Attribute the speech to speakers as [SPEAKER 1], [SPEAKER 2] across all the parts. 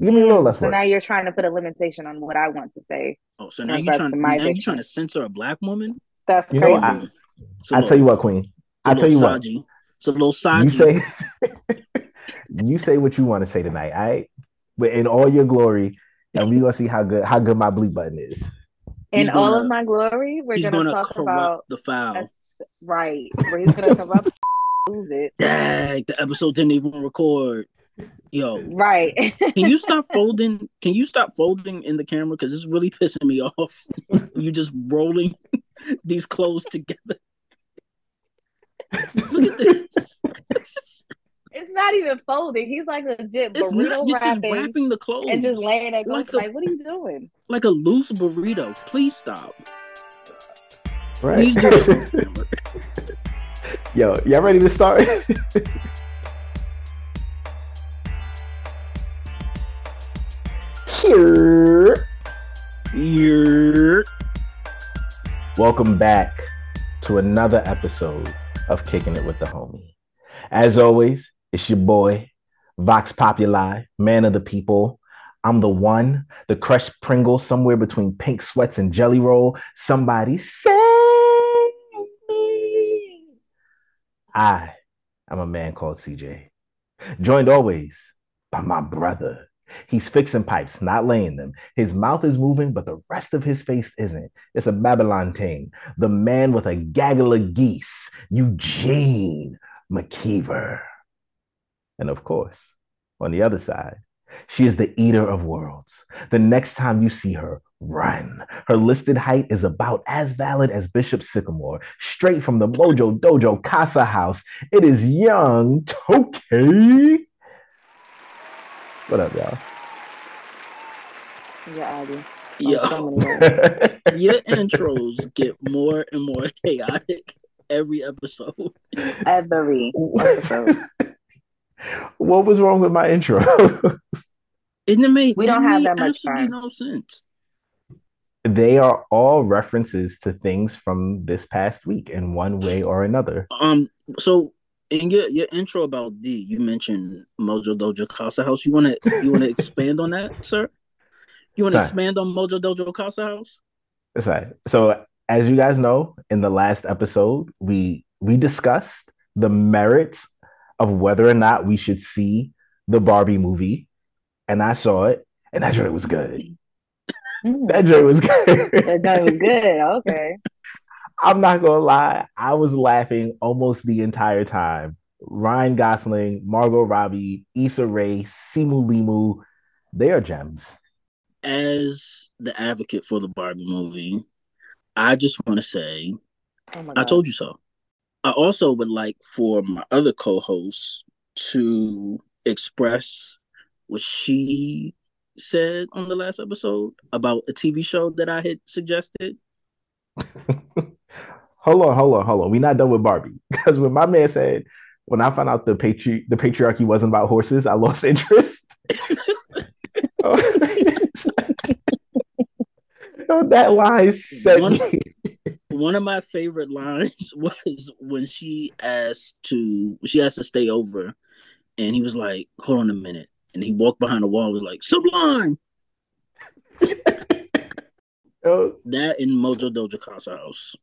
[SPEAKER 1] Give me a little less
[SPEAKER 2] So
[SPEAKER 1] work.
[SPEAKER 2] now you're trying to put a limitation on what I want to say.
[SPEAKER 3] Oh, so now you
[SPEAKER 2] That's
[SPEAKER 3] trying
[SPEAKER 2] my
[SPEAKER 3] now you
[SPEAKER 2] diction.
[SPEAKER 3] trying to censor a black woman?
[SPEAKER 2] That's
[SPEAKER 1] You know
[SPEAKER 2] crazy.
[SPEAKER 1] what?
[SPEAKER 3] Mm. It's a
[SPEAKER 1] I
[SPEAKER 3] little-
[SPEAKER 1] tell you what, Queen.
[SPEAKER 3] it's a
[SPEAKER 1] I tell you
[SPEAKER 3] little
[SPEAKER 1] what.
[SPEAKER 3] Saji. It's a little Saji.
[SPEAKER 1] You say you say what you want to say tonight, all right? But in all your glory, and we're gonna see how good how good my bleep button is.
[SPEAKER 2] In
[SPEAKER 3] He's
[SPEAKER 2] all
[SPEAKER 3] gonna-
[SPEAKER 2] of my glory, we're gonna,
[SPEAKER 3] gonna,
[SPEAKER 2] talk
[SPEAKER 3] corrupt
[SPEAKER 2] about
[SPEAKER 3] the foul.
[SPEAKER 2] right. Where he's gonna corrupt lose it.
[SPEAKER 3] Dang, the episode didn't even record. Yo,
[SPEAKER 2] Right.
[SPEAKER 3] can you stop folding? Can you stop folding in the camera? Because it's really pissing me off. you just rolling these clothes together. Look at this.
[SPEAKER 2] it's not even folding. He's like legit
[SPEAKER 3] It's
[SPEAKER 2] burrito
[SPEAKER 3] not. You're just
[SPEAKER 2] wrapping
[SPEAKER 3] wrapping the clothes
[SPEAKER 2] and just laying it
[SPEAKER 3] Like
[SPEAKER 2] like,
[SPEAKER 3] a-
[SPEAKER 2] like, what are you doing?
[SPEAKER 3] like a loose burrito. Please stop.
[SPEAKER 1] Right.
[SPEAKER 3] Please do this.
[SPEAKER 1] Yo, y'all ready to start? Here.
[SPEAKER 3] You're
[SPEAKER 1] Welcome back to another episode of Kicking It with the Homie. As always, it's your boy, Vox Populi, man of the people. I'm the one, the crushed Pringle, somewhere between pink sweats and jelly roll. Somebody save me. I am a man called CJ, joined always by my brother. He's fixing pipes, not laying them. His mouth is moving, but the rest of his face isn't. It's a Babylon ting. The man with a gaggle of geese, Eugene McKeever. And of course, on the other side, she is the eater of worlds. The next time you see her, run. Her listed height is about as valid as Bishop Sycamore, straight from the Mojo Dojo Casa House. It is young Tokay. What up, y'all?
[SPEAKER 2] Yeah, Abby.
[SPEAKER 3] yo.
[SPEAKER 2] So many ways.
[SPEAKER 3] Your intros get more and more chaotic every episode.
[SPEAKER 2] Every episode.
[SPEAKER 1] what was wrong with my intro?
[SPEAKER 3] And it made
[SPEAKER 2] We don't have that much time.
[SPEAKER 3] no sense.
[SPEAKER 1] they are all references to things from this past week in one way or another.
[SPEAKER 3] Um, so in your your intro about D, you mentioned Mojo Dojo Casa House. You wanna you wanna expand on that, sir? You wanna
[SPEAKER 1] Sorry.
[SPEAKER 3] expand on Mojo Dojo Casa House?
[SPEAKER 1] That's right. So, as you guys know, in the last episode, we we discussed the merits of whether or not we should see the Barbie movie, and I saw it, and that joint was good.
[SPEAKER 2] Mm,
[SPEAKER 1] That joint was good.
[SPEAKER 2] that joint was good. Okay.
[SPEAKER 1] I'm not gonna lie, I was laughing almost the entire time. Ryan Gosling, Margot Robbie, Issa Rae, Simu Limu, they are gems.
[SPEAKER 3] As the advocate for the Barbie movie, I just want to say
[SPEAKER 2] Oh
[SPEAKER 3] I told you so. I also would like for my other co-hosts to express what she said on the last episode about a TV show that I had suggested.
[SPEAKER 1] hold on, hold on, hold on. We're not done with Barbie. Because when my man said, when I found out the patri- the patriarchy wasn't about horses, I lost interest. Oh, that line said
[SPEAKER 3] One- One of my favorite lines was when she asked to she asked to stay over, and he was like, "Hold on a minute," and he walked behind the wall and was like, "Sublime."
[SPEAKER 1] Oh,
[SPEAKER 3] That in Mojo Dojo Casa House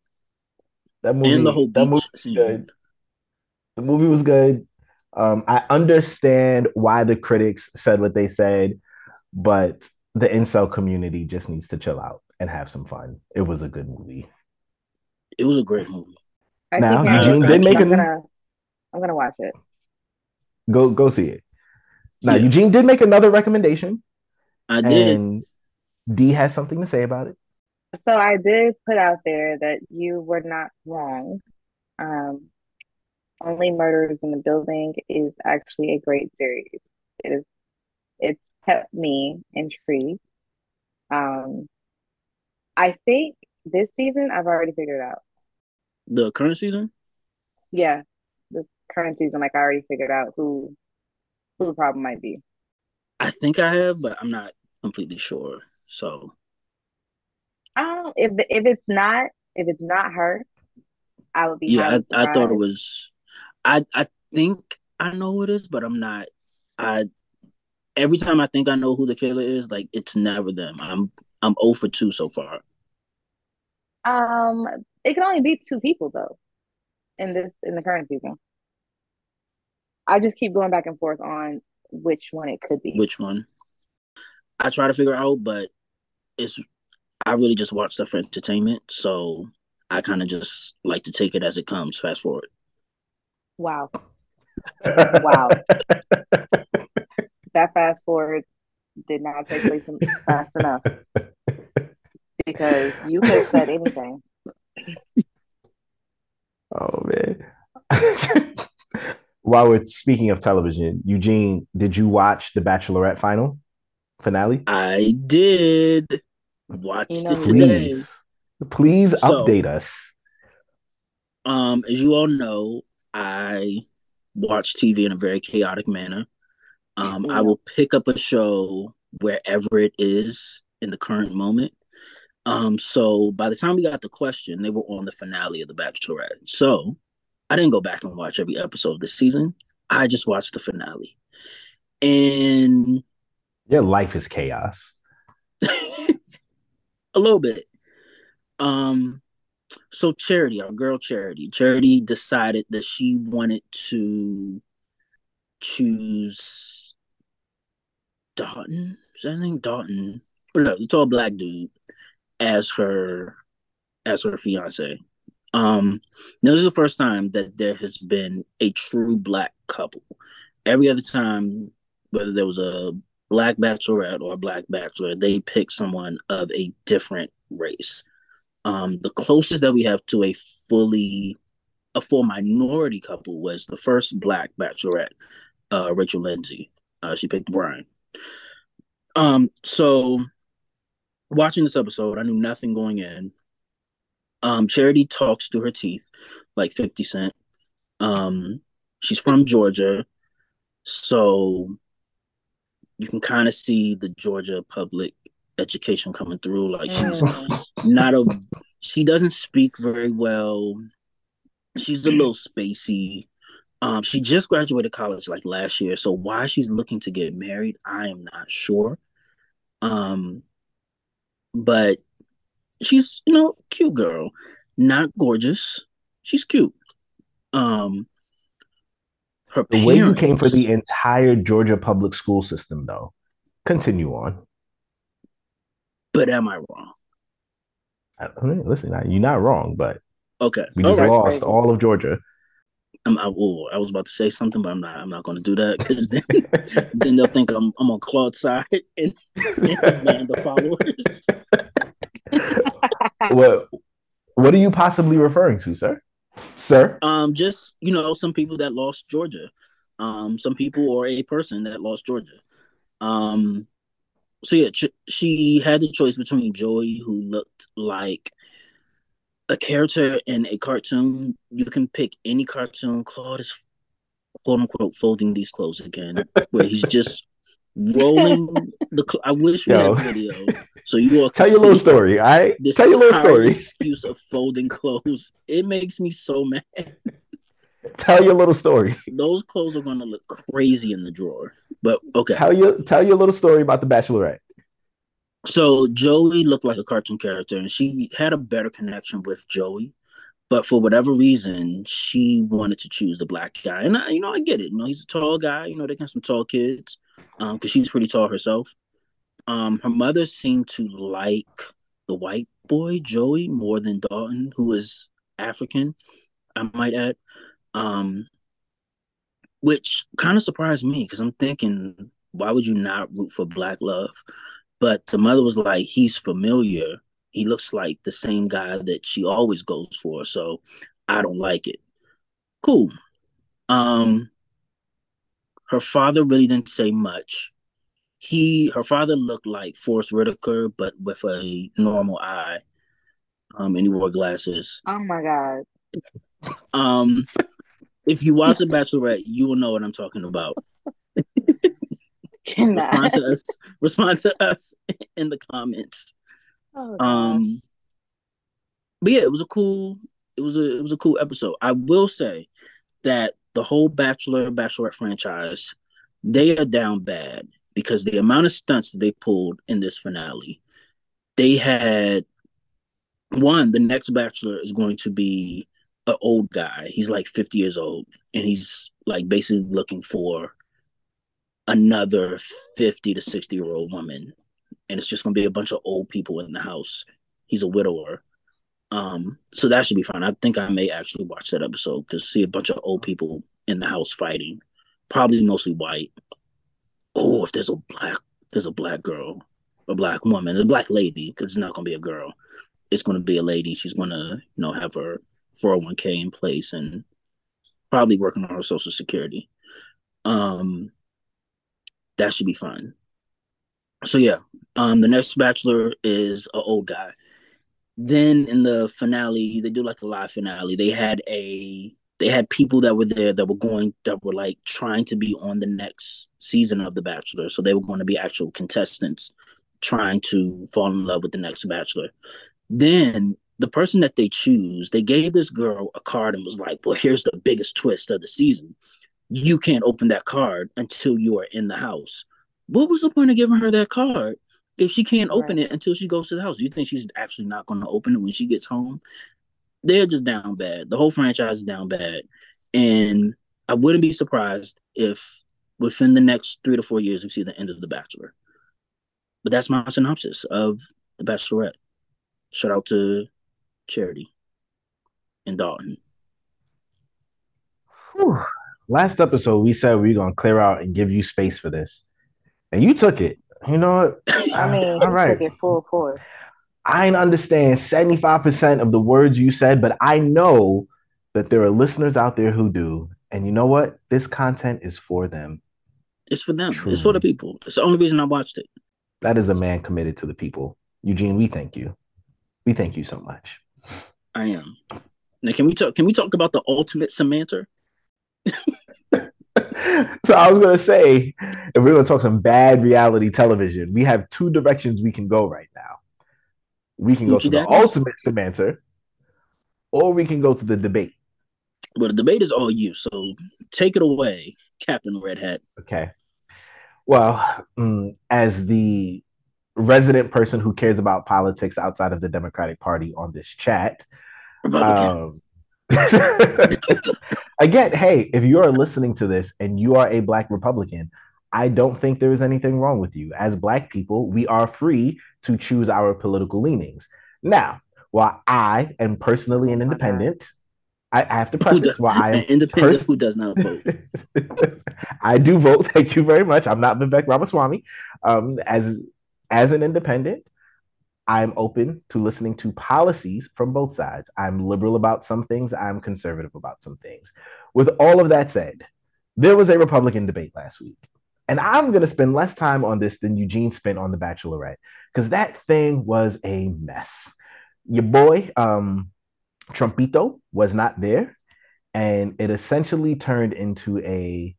[SPEAKER 1] that movie,
[SPEAKER 3] and the whole
[SPEAKER 1] that movie was
[SPEAKER 3] scene.
[SPEAKER 1] good. The movie was good. Um, I understand why the critics said what they said, but the incel community just needs to chill out and have some fun. It was a good movie.
[SPEAKER 3] It was a great movie.
[SPEAKER 2] I
[SPEAKER 1] Now,
[SPEAKER 2] keep hearing
[SPEAKER 3] Eugene
[SPEAKER 2] about
[SPEAKER 3] did
[SPEAKER 2] it.
[SPEAKER 3] make
[SPEAKER 2] I'm
[SPEAKER 1] an-
[SPEAKER 2] gonna, I'm gonna watch it.
[SPEAKER 1] Go go see it. Now,
[SPEAKER 3] Yeah.
[SPEAKER 1] Eugene did make another recommendation,
[SPEAKER 3] I did.
[SPEAKER 1] and D has something to say about it.
[SPEAKER 2] So I did put out there that you were not wrong. Um, Only Murders in the Building is actually a great series. It is, it's kept me intrigued. Um, I think this season I've already figured out.
[SPEAKER 3] The current season?
[SPEAKER 2] Yeah, this current season, like I already figured out who who the problem might be.
[SPEAKER 3] I think I have, but I'm not completely sure. So
[SPEAKER 2] Um, if if it's not if it's not her, I would be
[SPEAKER 3] yeah, I, I thought it was. I I think I know who it is, but I'm not. I every time I think I know who the killer is, like it's never them. I'm I'm 0 for 2 so far.
[SPEAKER 2] Um, it can only be two people though in this in the current season. I just keep going back and forth on which one it could be.
[SPEAKER 3] Which one? I try to figure out, but it's I really just watch stuff for entertainment, so I kind of just like to take it as it comes. Fast forward.
[SPEAKER 2] Wow. wow. that fast forward did not take place fast enough because you could have said anything.
[SPEAKER 1] Oh man. While we're speaking of television, Eugene, did you watch the Bachelorette final finale?
[SPEAKER 3] I did. Watched
[SPEAKER 2] You know
[SPEAKER 3] it today.
[SPEAKER 1] Please, please
[SPEAKER 3] So-
[SPEAKER 1] update us.
[SPEAKER 3] Um, as you all know, I watch TV in a very chaotic manner. Um, I will pick up a show wherever it is in the current moment. Um, so by the time we got the question, they were on the finale of The Bachelorette. So I didn't go back and watch every episode of the season. I just watched the finale. And
[SPEAKER 1] Your life is chaos.
[SPEAKER 3] a little bit. Um, so Charity, our girl Charity, Charity decided that she wanted to choose Dalton. Is his name? Dalton? Or no, the tall black dude as her as her fiance. Um, now this is the first time that there has been a true black couple. Every other time, whether there was a black bachelorette or black bachelor, they pick someone of a different race. Um, the closest that we have to a fully a full minority couple was the first black bachelorette, uh, Rachel Lindsay. Uh, she picked Bryan. Um, so watching this episode, I knew nothing going in. Um, Charity talks through her teeth like 50 Cent. Um, she's from Georgia, so you can kind of see the Georgia public education coming through. Like she's
[SPEAKER 2] Mm.
[SPEAKER 3] not a she doesn't speak very well. She's a little spacey. Um, she just graduated college like last year, so why she's looking to get married, I am not sure. Um, but she's you know cute girl, not gorgeous. She's cute. Um, her
[SPEAKER 1] The way you came for the entire Georgia public school system, though. Continue on.
[SPEAKER 3] but am I wrong?
[SPEAKER 1] I mean, listen, you're not wrong, but
[SPEAKER 3] Okay,
[SPEAKER 1] we just
[SPEAKER 3] right.
[SPEAKER 1] lost
[SPEAKER 2] crazy.
[SPEAKER 1] all of Georgia.
[SPEAKER 3] I'm, I, oh, I was about to say something, but I'm not. I'm not going to do that because then, then they'll think I'm I'm on Claude's side and, and his band of followers.
[SPEAKER 1] what what are you possibly referring to, sir? Sir?
[SPEAKER 3] Um, just you know, some people that lost Georgia, um, some people or a person that lost Georgia. Um, so yeah, ch- she had the choice between Joey, who looked like a character in a cartoon. You can pick any cartoon. Claude is quote unquote folding these clothes again, where he's just rolling the. Cl- I wish we
[SPEAKER 1] Yo.
[SPEAKER 3] had video so you all
[SPEAKER 1] Tell your little story, I
[SPEAKER 3] This
[SPEAKER 1] Tell your little story.
[SPEAKER 3] excuse of folding clothes. It makes me so mad.
[SPEAKER 1] Tell your little story.
[SPEAKER 3] Those clothes are going to look crazy in the drawer. But okay.
[SPEAKER 1] Tell your tell your little story about the Bachelorette.
[SPEAKER 3] So Joey looked like a cartoon character, and she had a better connection with Joey. But for whatever reason, she wanted to choose the black guy, and I, you know, I get it. You know, he's a tall guy. You know, they got some tall kids, um, because she's pretty tall herself. Um, her mother seemed to like the white boy Joey more than Dalton, who is African. I might add, um, which kind of surprised me because I'm thinking, why would you not root for black love? But the mother was like, he's familiar. He looks like the same guy that she always goes for. So I don't like it. Cool. Um her father really didn't say much. He her father looked like Forest Whitaker, but with a normal eye. Um, and he wore glasses.
[SPEAKER 2] Oh my god.
[SPEAKER 3] Um if you watch The Bachelorette, you will know what I'm talking about. respond to us respond to us in the comments.
[SPEAKER 2] Oh.
[SPEAKER 3] Um, but yeah, it was a cool. It was a it was a cool episode. I will say that the whole Bachelor Bachelorette franchise, they are down bad. because the amount of stunts that they pulled in this finale, they had one, the next bachelor is going to be an old guy. He's like 50 years old, and he's like basically looking for another 50 to 60 year old woman. And it's just gonna be a bunch of old people in the house. He's a widower. Um, so that should be fun. I think I may actually watch that episode because see a bunch of old people in the house fighting, probably mostly white. Oh, if there's a black, there's a black girl, a black woman, a black lady, because it's not gonna be a girl. It's gonna be a lady. She's gonna, you know, have her 401k in place and probably working on her social security. Um, that should be fun. So yeah, um, the next bachelor is an old guy. Then in the finale, they do like a live finale. They had a they had people that were there that were going that were like trying to be on the next season of The Bachelor. So they were going to be actual contestants trying to fall in love with the next bachelor. Then the person that they choose, they gave this girl a card and was like, Well, here's the biggest twist of the season. You can't open that card until you are in the house. What was the point of giving her that card if she can't open right. it until she goes to the house? Do you think she's actually not going to open it when she gets home? They're just down bad. The whole franchise is down bad. And I wouldn't be surprised if within the next three to four years we see the end of The Bachelor. But that's my synopsis of The Bachelorette. Shout out to Charity and Dalton.
[SPEAKER 1] Whew. Last episode, we said we are gonna clear out and give you space for this, and you took it. You know what?
[SPEAKER 2] I ah, mean, all right. took it full force.
[SPEAKER 1] I understand 75% of the words you said, but I know that there are listeners out there who do. And you know what? This content is for them.
[SPEAKER 3] It's for them. Truly. It's for the people. It's the only reason I watched it.
[SPEAKER 1] That is a man committed to the people. Eugene, we thank you. We thank you so much.
[SPEAKER 3] I am. Now, can we talk? Can we talk about the ultimate Samantha?
[SPEAKER 1] so I was gonna say, if we're gonna talk some bad reality television, we have two directions we can go right now. We can go to the ultimate Samantha, or we can go to the debate.
[SPEAKER 3] Well, the debate is all you, so take it away, Captain Red Hat.
[SPEAKER 1] Okay. Well, mm, as the resident person who cares about politics outside of the Democratic Party on this chat, um, again, hey, if you are listening to this and you are a Black Republican, I don't think there is anything wrong with you. As Black people, we are free to choose our political leanings. Now, while I am personally an independent, I, I have to preface while I am
[SPEAKER 3] independent pers- who does not vote.
[SPEAKER 1] I do vote. Thank you very much. I'm not Vivek Ramaswamy. Um, as as an independent, I'm open to listening to policies from both sides. I'm liberal about some things, I'm conservative about some things. With all of that said, there was a Republican debate last week. And I'm going to spend less time on this than Eugene spent on The Bachelorette because that thing was a mess. Your boy, um, Trumpito, was not there. And it essentially turned into a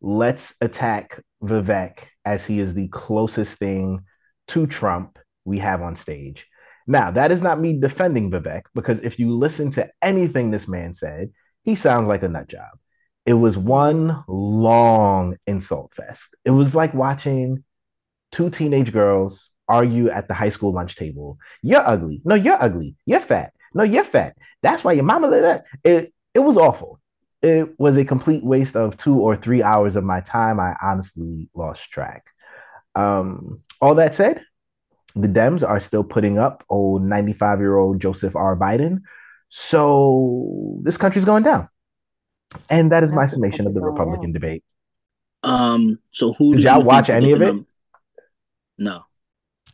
[SPEAKER 1] let's attack Vivek as he is the closest thing to Trump we have on stage. Now, that is not me defending Vivek because if you listen to anything this man said, he sounds like a nut job. It was one long insult fest. It was like watching two teenage girls argue at the high school lunch table. You're ugly. No, you're ugly. You're fat. No, you're fat. That's why your mama did that. It it was awful. It was a complete waste of two or three hours of my time. I honestly lost track. Um, all that said, the Dems are still putting up old 95 year old Joseph R. Biden. So this country's going down. And that is my summation of the Republican debate.
[SPEAKER 3] Um, so who
[SPEAKER 1] did y'all watch any of it? Num-
[SPEAKER 3] no.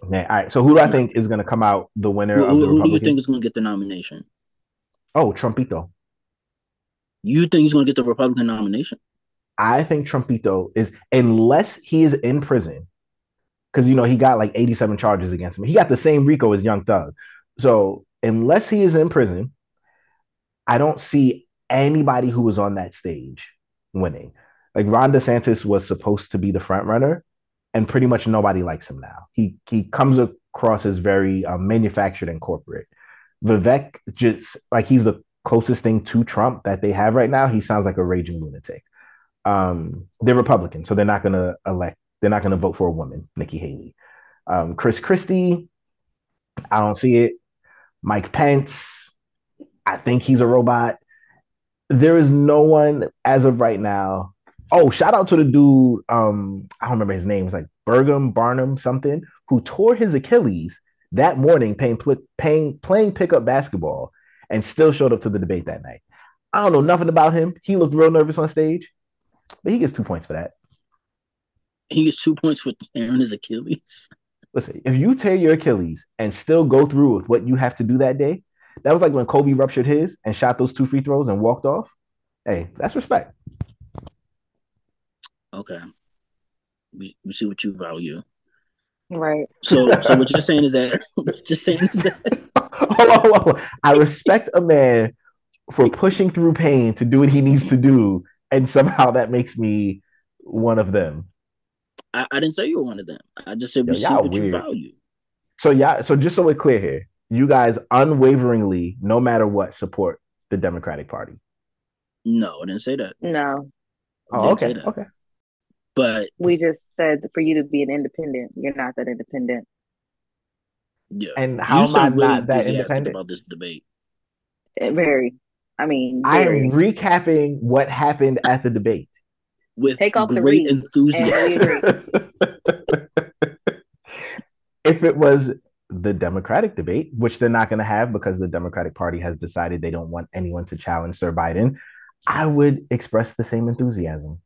[SPEAKER 1] Okay, all right. So who do I think is going to come out the winner
[SPEAKER 3] who,
[SPEAKER 1] of the
[SPEAKER 3] Who do you think is going to get the nomination?
[SPEAKER 1] Oh, Trumpito.
[SPEAKER 3] You think he's going to get the Republican nomination?
[SPEAKER 1] I think Trumpito is, unless he is in prison because you know he got like 87 charges against him. He got the same RICO as Young Thug. So unless he is in prison, I don't see anybody who was on that stage winning. Like Ron DeSantis was supposed to be the front runner, and pretty much nobody likes him now. He he comes across as very um, manufactured and corporate. Vivek just like he's the closest thing to Trump that they have right now. He sounds like a raging lunatic. Um, they're Republican, so they're not going to elect They're not going to vote for a woman, Nikki Haley. Um, Chris Christie, I don't see it. Mike Pence, I think he's a robot. There is no one as of right now. Oh, shout out to the dude. Um, I don't remember his name. It's like Bergam Barnum something, who tore his Achilles that morning playing, playing, playing pickup basketball and still showed up to the debate that night. I don't know nothing about him. He looked real nervous on stage, but he gets two points for that.
[SPEAKER 3] He gets two points for tearing his Achilles.
[SPEAKER 1] Listen, if you tear your Achilles and still go through with what you have to do that day, that was like when Kobe ruptured his and shot those two free throws and walked off. Hey, that's respect.
[SPEAKER 3] Okay. We, we see what you value.
[SPEAKER 2] Right.
[SPEAKER 3] So so what you're saying is that just saying is that
[SPEAKER 1] hold on, hold on. I respect a man for pushing through pain to do what he needs to do, and somehow that makes me one of them.
[SPEAKER 3] I, I didn't say you were one of them. I just said we Yo, see what weird. you value.
[SPEAKER 1] So yeah, so just so we're clear here, you guys unwaveringly, no matter what, support the Democratic Party.
[SPEAKER 3] No, I didn't say that.
[SPEAKER 2] No.
[SPEAKER 1] Oh, okay. Okay.
[SPEAKER 3] But
[SPEAKER 2] we just said for you to be an independent, you're not that independent.
[SPEAKER 3] Yeah.
[SPEAKER 1] And how am I really not that independent
[SPEAKER 3] about this debate?
[SPEAKER 2] It very. I mean,
[SPEAKER 1] very. I am recapping what happened at the debate
[SPEAKER 3] with Take off great enthusiasm.
[SPEAKER 1] if it was the Democratic debate, which they're not going to have because the Democratic Party has decided they don't want anyone to challenge Sir Biden, I would express the same enthusiasm.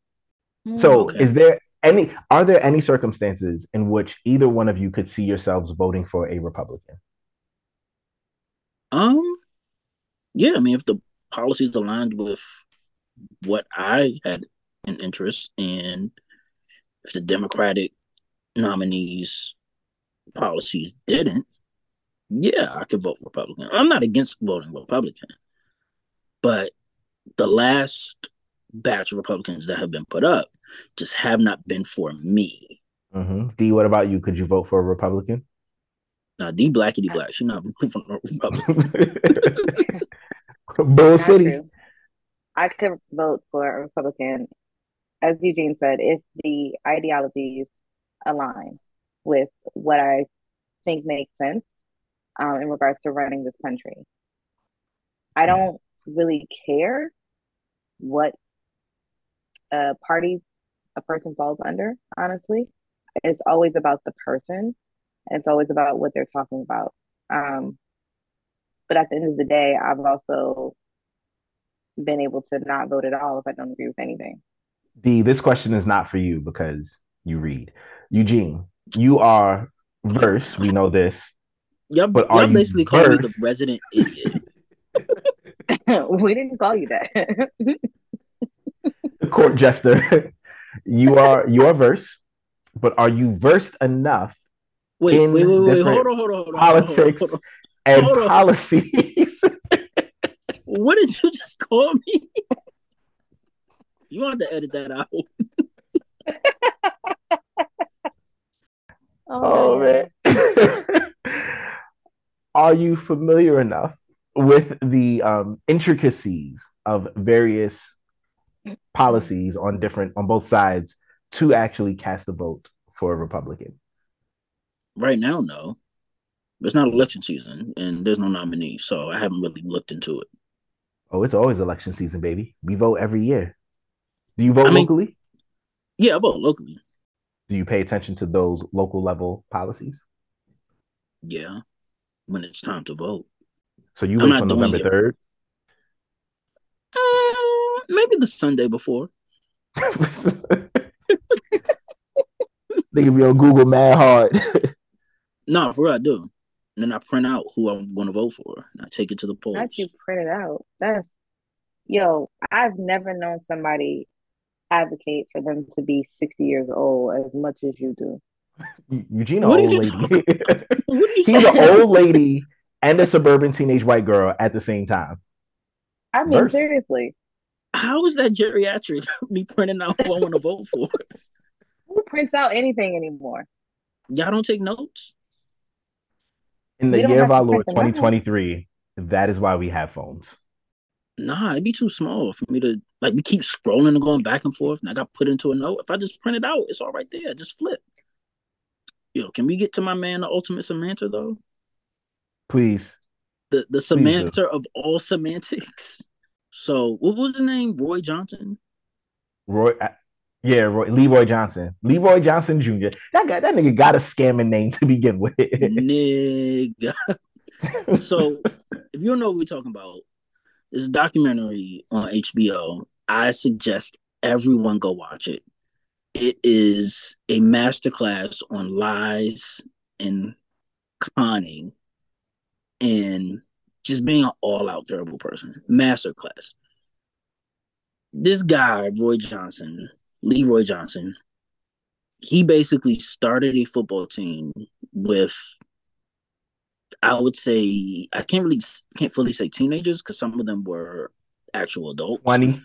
[SPEAKER 1] Mm, so, okay. is there any are there any circumstances in which either one of you could see yourselves voting for a Republican?
[SPEAKER 3] Um yeah, I mean if the policies aligned with what I had an interest in if the Democratic nominees policies didn't, yeah, I could vote Republican. I'm not against voting Republican, but the last batch of Republicans that have been put up just have not been for me.
[SPEAKER 1] Mm-hmm. D, what about you? Could you vote for a Republican?
[SPEAKER 3] No, D blackity black. She's not voting for a
[SPEAKER 1] Republican. Bull City.
[SPEAKER 2] I could vote for a Republican, as Eugene said, if the ideologies align with what I think makes sense um, in regards to running this country. I don't really care what uh, party a person falls under, honestly. It's always about the person. It's always about what they're talking about. Um, but at the end of the day, I've also been able to not vote at all if I don't agree with anything.
[SPEAKER 1] D, this question is not for you because you read. Eugene, you are verse. We know this.
[SPEAKER 3] Yeah, but are you basically calling me the resident idiot.
[SPEAKER 2] we didn't call you that.
[SPEAKER 1] court jester. you are you are verse, but are you versed enough
[SPEAKER 3] wait, in wait, wait, wait, hold on, hold on, hold on,
[SPEAKER 1] politics
[SPEAKER 3] hold on,
[SPEAKER 1] and hold on. policies?
[SPEAKER 3] what did you just call me? You want to edit that out.
[SPEAKER 1] oh, oh man. are you familiar enough with the um, intricacies of various policies on different on both sides to actually cast a vote for a Republican?
[SPEAKER 3] Right now, no. It's not election season, and there's no nominee, so I haven't really looked into it.
[SPEAKER 1] Oh, it's always election season, baby. We vote every year. Do you vote I mean, locally?
[SPEAKER 3] Yeah, I vote locally.
[SPEAKER 1] Do you pay attention to those local level policies?
[SPEAKER 3] Yeah, when it's time to vote.
[SPEAKER 1] So you wait until November third.
[SPEAKER 3] Uh, maybe the Sunday before.
[SPEAKER 1] they give me on Google mad hard.
[SPEAKER 3] no, for real, I do. And then I print out who I'm going to vote for. And I take it to the polls.
[SPEAKER 2] Not you print it out. That's yo. I've never known somebody advocate for them to be 60 years old as much as you do.
[SPEAKER 1] Eugene, old lady. He's an old lady and a suburban teenage white girl at the same time.
[SPEAKER 2] I mean, Verse. seriously.
[SPEAKER 3] How is that geriatric? Me printing out who I want to vote for.
[SPEAKER 2] Who prints out anything anymore?
[SPEAKER 3] Y'all don't take notes?
[SPEAKER 1] In the year of our Lord 2023, that is why we have phones.
[SPEAKER 3] Nah, it'd be too small for me to like. We keep scrolling and going back and forth, and I got put into a note. If I just print it out, it's all right there. Just flip. Yo, can we get to my man, the ultimate Samantha, though?
[SPEAKER 1] Please.
[SPEAKER 3] The the Samantha of all semantics. So, what was the name? Roy Johnson.
[SPEAKER 1] Roy, uh, yeah, Roy, Leroy Johnson, Leroy Johnson Jr. That guy, that nigga got a scamming name to begin with.
[SPEAKER 3] nigga. so, if you don't know what we're talking about, this documentary on HBO. I suggest everyone go watch it. It is a masterclass on lies and conning and just being an all-out terrible person. Masterclass. This guy, Roy Johnson, Leroy Johnson, he basically started a football team with I would say I can't really can't fully say teenagers because some of them were actual adults.
[SPEAKER 1] 20,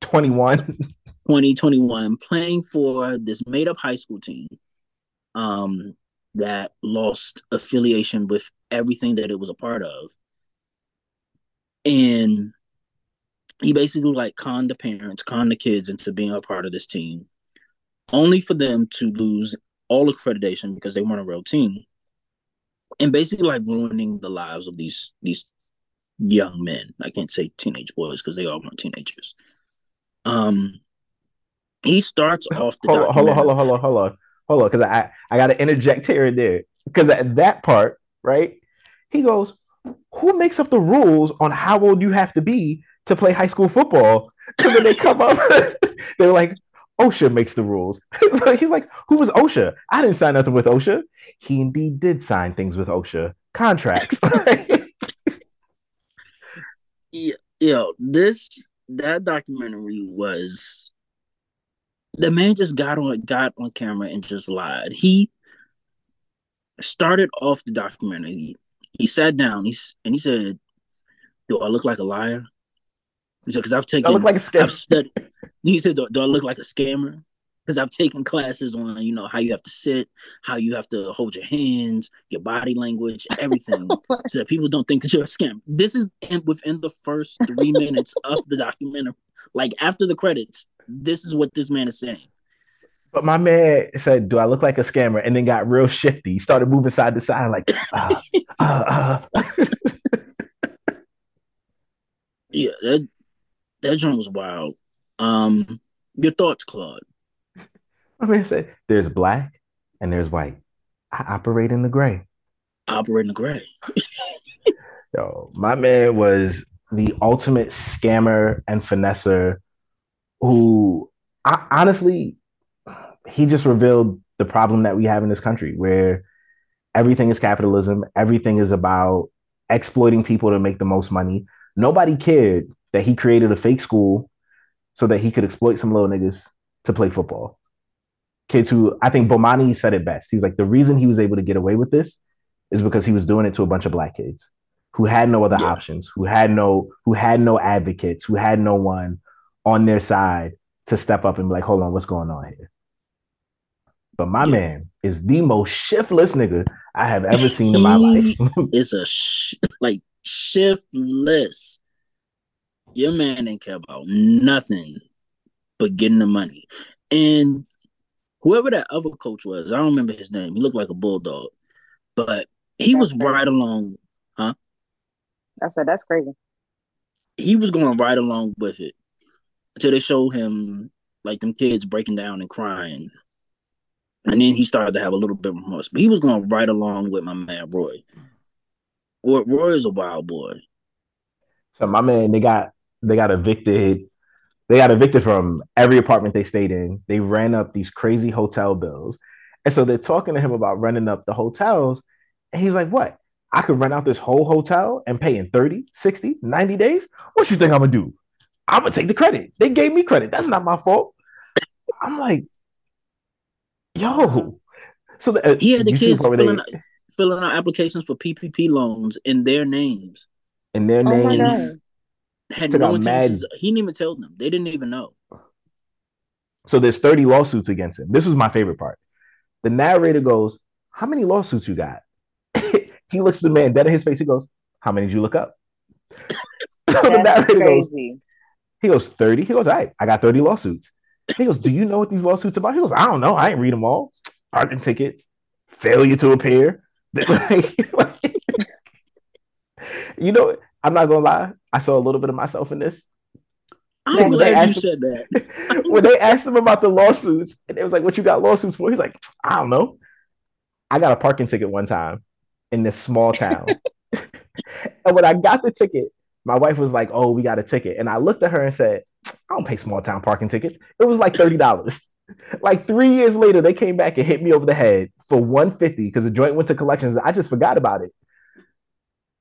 [SPEAKER 1] 21.
[SPEAKER 3] 20, 21, playing for this made up high school team um, that lost affiliation with everything that it was a part of. And he basically like conned the parents, conned the kids into being a part of this team, only for them to lose all accreditation because they weren't a real team and basically like ruining the lives of these these young men. I can't say teenage boys because they all weren't teenagers. Um, he starts off the
[SPEAKER 1] hold on, hold on, hold on, hold on, hold on, hold on, because I I got to interject here and there because at that part, right, he goes, "Who makes up the rules on how old you have to be to play high school football?" Because when they come up, they're like, OSHA makes the rules. so he's like, who was OSHA? I didn't sign nothing with OSHA. He indeed did sign things with OSHA contracts.
[SPEAKER 3] yeah, yo, this that documentary was the man just got on got on camera and just lied. He started off the documentary. He sat down. He's and he said, "Do I look like a liar?" He said, "Because I've taken. I
[SPEAKER 1] look like a. I've studied.
[SPEAKER 3] He said, do, do I look like a scammer? Because I've taken classes on, you know, how you have to sit, how you have to hold your hands, your body language, everything, so that people don't think that you're a scam. This is in, within the first three minutes of the documentary. Like after the credits, this is what this man is saying.
[SPEAKER 1] But my man said, "Do I look like a scammer?" And then got real shifty. He started moving side to side, like, uh, uh, uh.
[SPEAKER 3] yeah, that that joint was wild. Um, your thoughts, Claude?
[SPEAKER 1] I mean, say there's black and there's white. I operate in the gray.
[SPEAKER 3] operate in the gray.
[SPEAKER 1] Yo, my man was the ultimate scammer and finesser who I, honestly he just revealed the problem that we have in this country where everything is capitalism everything is about exploiting people to make the most money nobody cared that he created a fake school so that he could exploit some little niggas to play football. Kids who I think Bomani said it best. He's like, the reason he was able to get away with this is because he was doing it to a bunch of black kids who had no other yeah. options, who had no who had no advocates, who had no one on their side to step up and be like, hold on, what's going on here? But my yeah. man is the most shiftless nigga I have ever seen in my life.
[SPEAKER 3] it's a sh- like shiftless your man didn't care about nothing but getting the money. And whoever that other coach was, I don't remember his name. He looked like a bulldog, but he that's was crazy. right along, huh?
[SPEAKER 2] I said that's crazy.
[SPEAKER 3] He was going right along with it until they showed him like them kids breaking down and crying. And then he started to have a little bit of remorse. But he was going right along with my man Roy. Roy, Roy is a wild boy.
[SPEAKER 1] So my man, they got they got evicted. They got evicted from every apartment they stayed in. They ran up these crazy hotel bills. And so they're talking to him about running up the hotels. And he's like, What? I could rent out this whole hotel and pay in 30, 60, 90 days? What you think I'm gonna do? I'm gonna take the credit. They gave me credit. That's not my fault. I'm like, yo. So the,
[SPEAKER 3] uh, he had the kids filling out, filling out applications for PPP loans in their names.
[SPEAKER 1] In their oh names
[SPEAKER 3] had no intentions. Mad... He didn't even tell them. They didn't even know.
[SPEAKER 1] So there's 30 lawsuits against him. This was my favorite part. The narrator goes, How many lawsuits you got? he looks at the man dead in his face. He goes, How many did you look up? So the
[SPEAKER 2] That's
[SPEAKER 1] narrator goes, he goes, 30? He goes, all right, I got 30 lawsuits. He goes, do you know what these lawsuits about? He goes, I don't know. I ain't read them all. Parking tickets, failure to appear. you know, I'm not gonna lie. I saw a little bit of myself in this.
[SPEAKER 3] I'm
[SPEAKER 1] When
[SPEAKER 3] glad you
[SPEAKER 1] asked-
[SPEAKER 3] said that.
[SPEAKER 1] when they asked him about the lawsuits, and it was like, "What you got lawsuits for?" He's like, "I don't know. I got a parking ticket one time in this small town, and when I got the ticket, my wife was like, "Oh, we got a ticket," and I looked at her and said, "I don't pay small town parking tickets. It was like thirty dollars." Like three years later, they came back and hit me over the head for one fifty because the joint went to collections. I just forgot about it,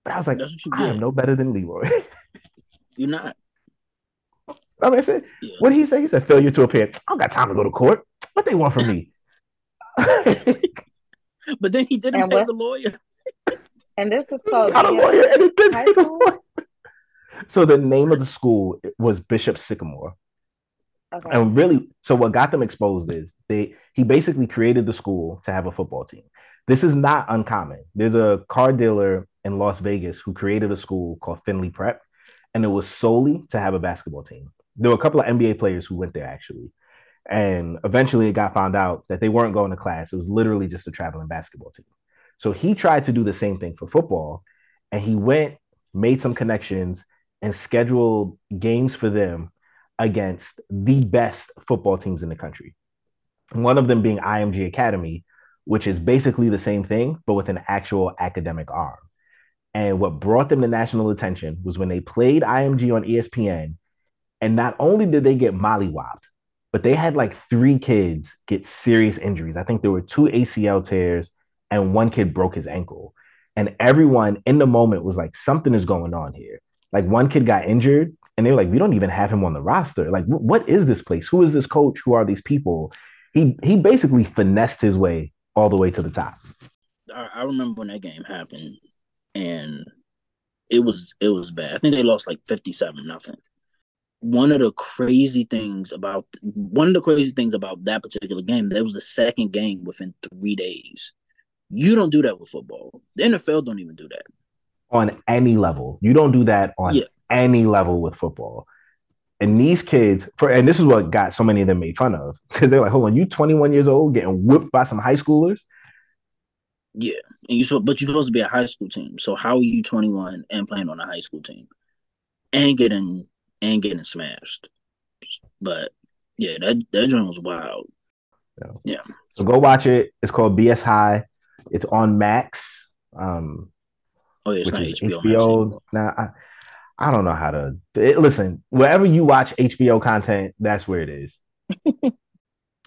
[SPEAKER 1] but I was like,
[SPEAKER 3] That's what you
[SPEAKER 1] "I am no better than Leroy."
[SPEAKER 3] You're not.
[SPEAKER 1] I mean, I said,
[SPEAKER 3] Yeah.
[SPEAKER 1] what did he say? He said, failure to appear. I don't got time to go to court. What they want from me?
[SPEAKER 3] But then he didn't
[SPEAKER 2] And
[SPEAKER 3] pay
[SPEAKER 2] what-
[SPEAKER 3] the lawyer.
[SPEAKER 2] And this is called
[SPEAKER 1] got a
[SPEAKER 2] uh,
[SPEAKER 1] lawyer and he didn't pay the lawyer. So the name of the school was Bishop Sycamore.
[SPEAKER 2] Okay.
[SPEAKER 1] And really, so what got them exposed is they he basically created the school to have a football team. This is not uncommon. There's a car dealer in Las Vegas who created a school called Findlay Prep, and it was solely to have a basketball team. There were a couple of NBA players who went there actually. And eventually it got found out that they weren't going to class. It was literally just a traveling basketball team. So he tried to do the same thing for football. And he went, made some connections, and scheduled games for them against the best football teams in the country. One of them being IMG Academy, which is basically the same thing, but with an actual academic arm. And what brought them to national attention was when they played IMG on ESPN. And not only did they get mollywopped, but they had like three kids get serious injuries. I think there were two ACL tears and one kid broke his ankle. And everyone in the moment was like, something is going on here. Like one kid got injured and they were like, we don't even have him on the roster. Like, wh- what is this place? Who is this coach? Who are these people? He he basically finessed his way all the way to the top.
[SPEAKER 3] I, I remember when that game happened, and it was it was bad. I think they lost like fifty seven nothing. One of the crazy things about one of the crazy things about that particular game, that was the second game within three days. You don't do that with football. The NFL don't even do that.
[SPEAKER 1] on any level. You don't do that on
[SPEAKER 3] Yeah.
[SPEAKER 1] any level with football. And these kids, for and this is what got so many of them made fun of because they're like, hold on, you 21 years old getting whipped by some high schoolers.
[SPEAKER 3] Yeah, and you but you're supposed to be a high school team. So how are you 21 and playing on a high school team and getting and getting smashed? But yeah, that that joint was wild. Yeah. yeah.
[SPEAKER 1] So go watch it. It's called BS High. It's on Max, um,
[SPEAKER 3] Oh yeah, it's not HBO.
[SPEAKER 1] HBO. Now I, I don't know how to it, listen. Wherever you watch HBO content, that's where it is. you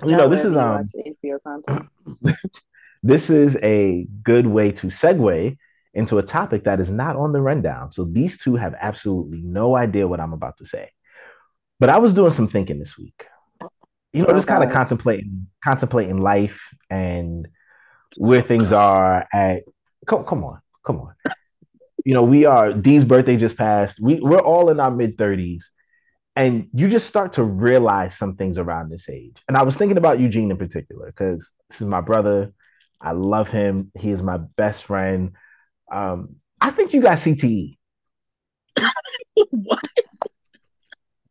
[SPEAKER 1] know, this is um
[SPEAKER 2] HBO content.
[SPEAKER 1] this is a good way to segue into a topic that is not on the rundown. So these two have absolutely no idea what I'm about to say. But I was doing some thinking this week. You know, just kind of contemplating contemplating life and where things are at come, come on, come on. You know, we are Dee's birthday just passed. We we're all in our mid 30s. And you just start to realize some things around this age. And I was thinking about Eugene in particular, because this is my brother. I love him. He is my best friend. Um, I think you got CTE.
[SPEAKER 3] what?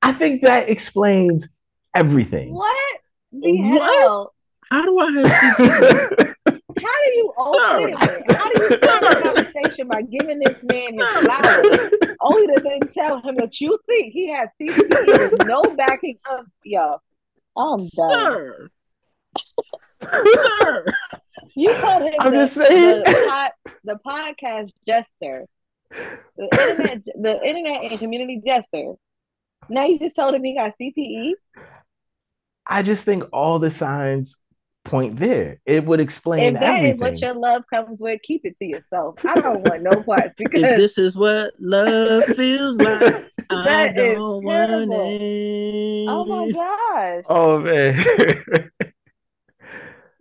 [SPEAKER 1] I think that explains everything.
[SPEAKER 2] What the
[SPEAKER 3] What?
[SPEAKER 2] hell?
[SPEAKER 3] How do I have CTE?
[SPEAKER 2] How do you
[SPEAKER 3] Sir.
[SPEAKER 2] wait a. How do you start the conversation by giving this man his flowers only to then tell him that you think he has CTE with no backing up y'all? I'm done.
[SPEAKER 3] Sir. Sir.
[SPEAKER 2] You called him
[SPEAKER 1] I'm
[SPEAKER 2] the,
[SPEAKER 1] just saying.
[SPEAKER 2] The, pod, the podcast jester, the internet, the internet and community jester. Now you just told him he got CTE.
[SPEAKER 1] I just think all the signs point there. It would explain
[SPEAKER 2] If that is
[SPEAKER 1] everything.
[SPEAKER 2] what your love comes with, keep it to yourself. I don't want no parts
[SPEAKER 3] If
[SPEAKER 2] because
[SPEAKER 3] this is what love feels like, I don't want
[SPEAKER 2] terrible.
[SPEAKER 3] it.
[SPEAKER 2] oh my gosh.
[SPEAKER 1] oh man.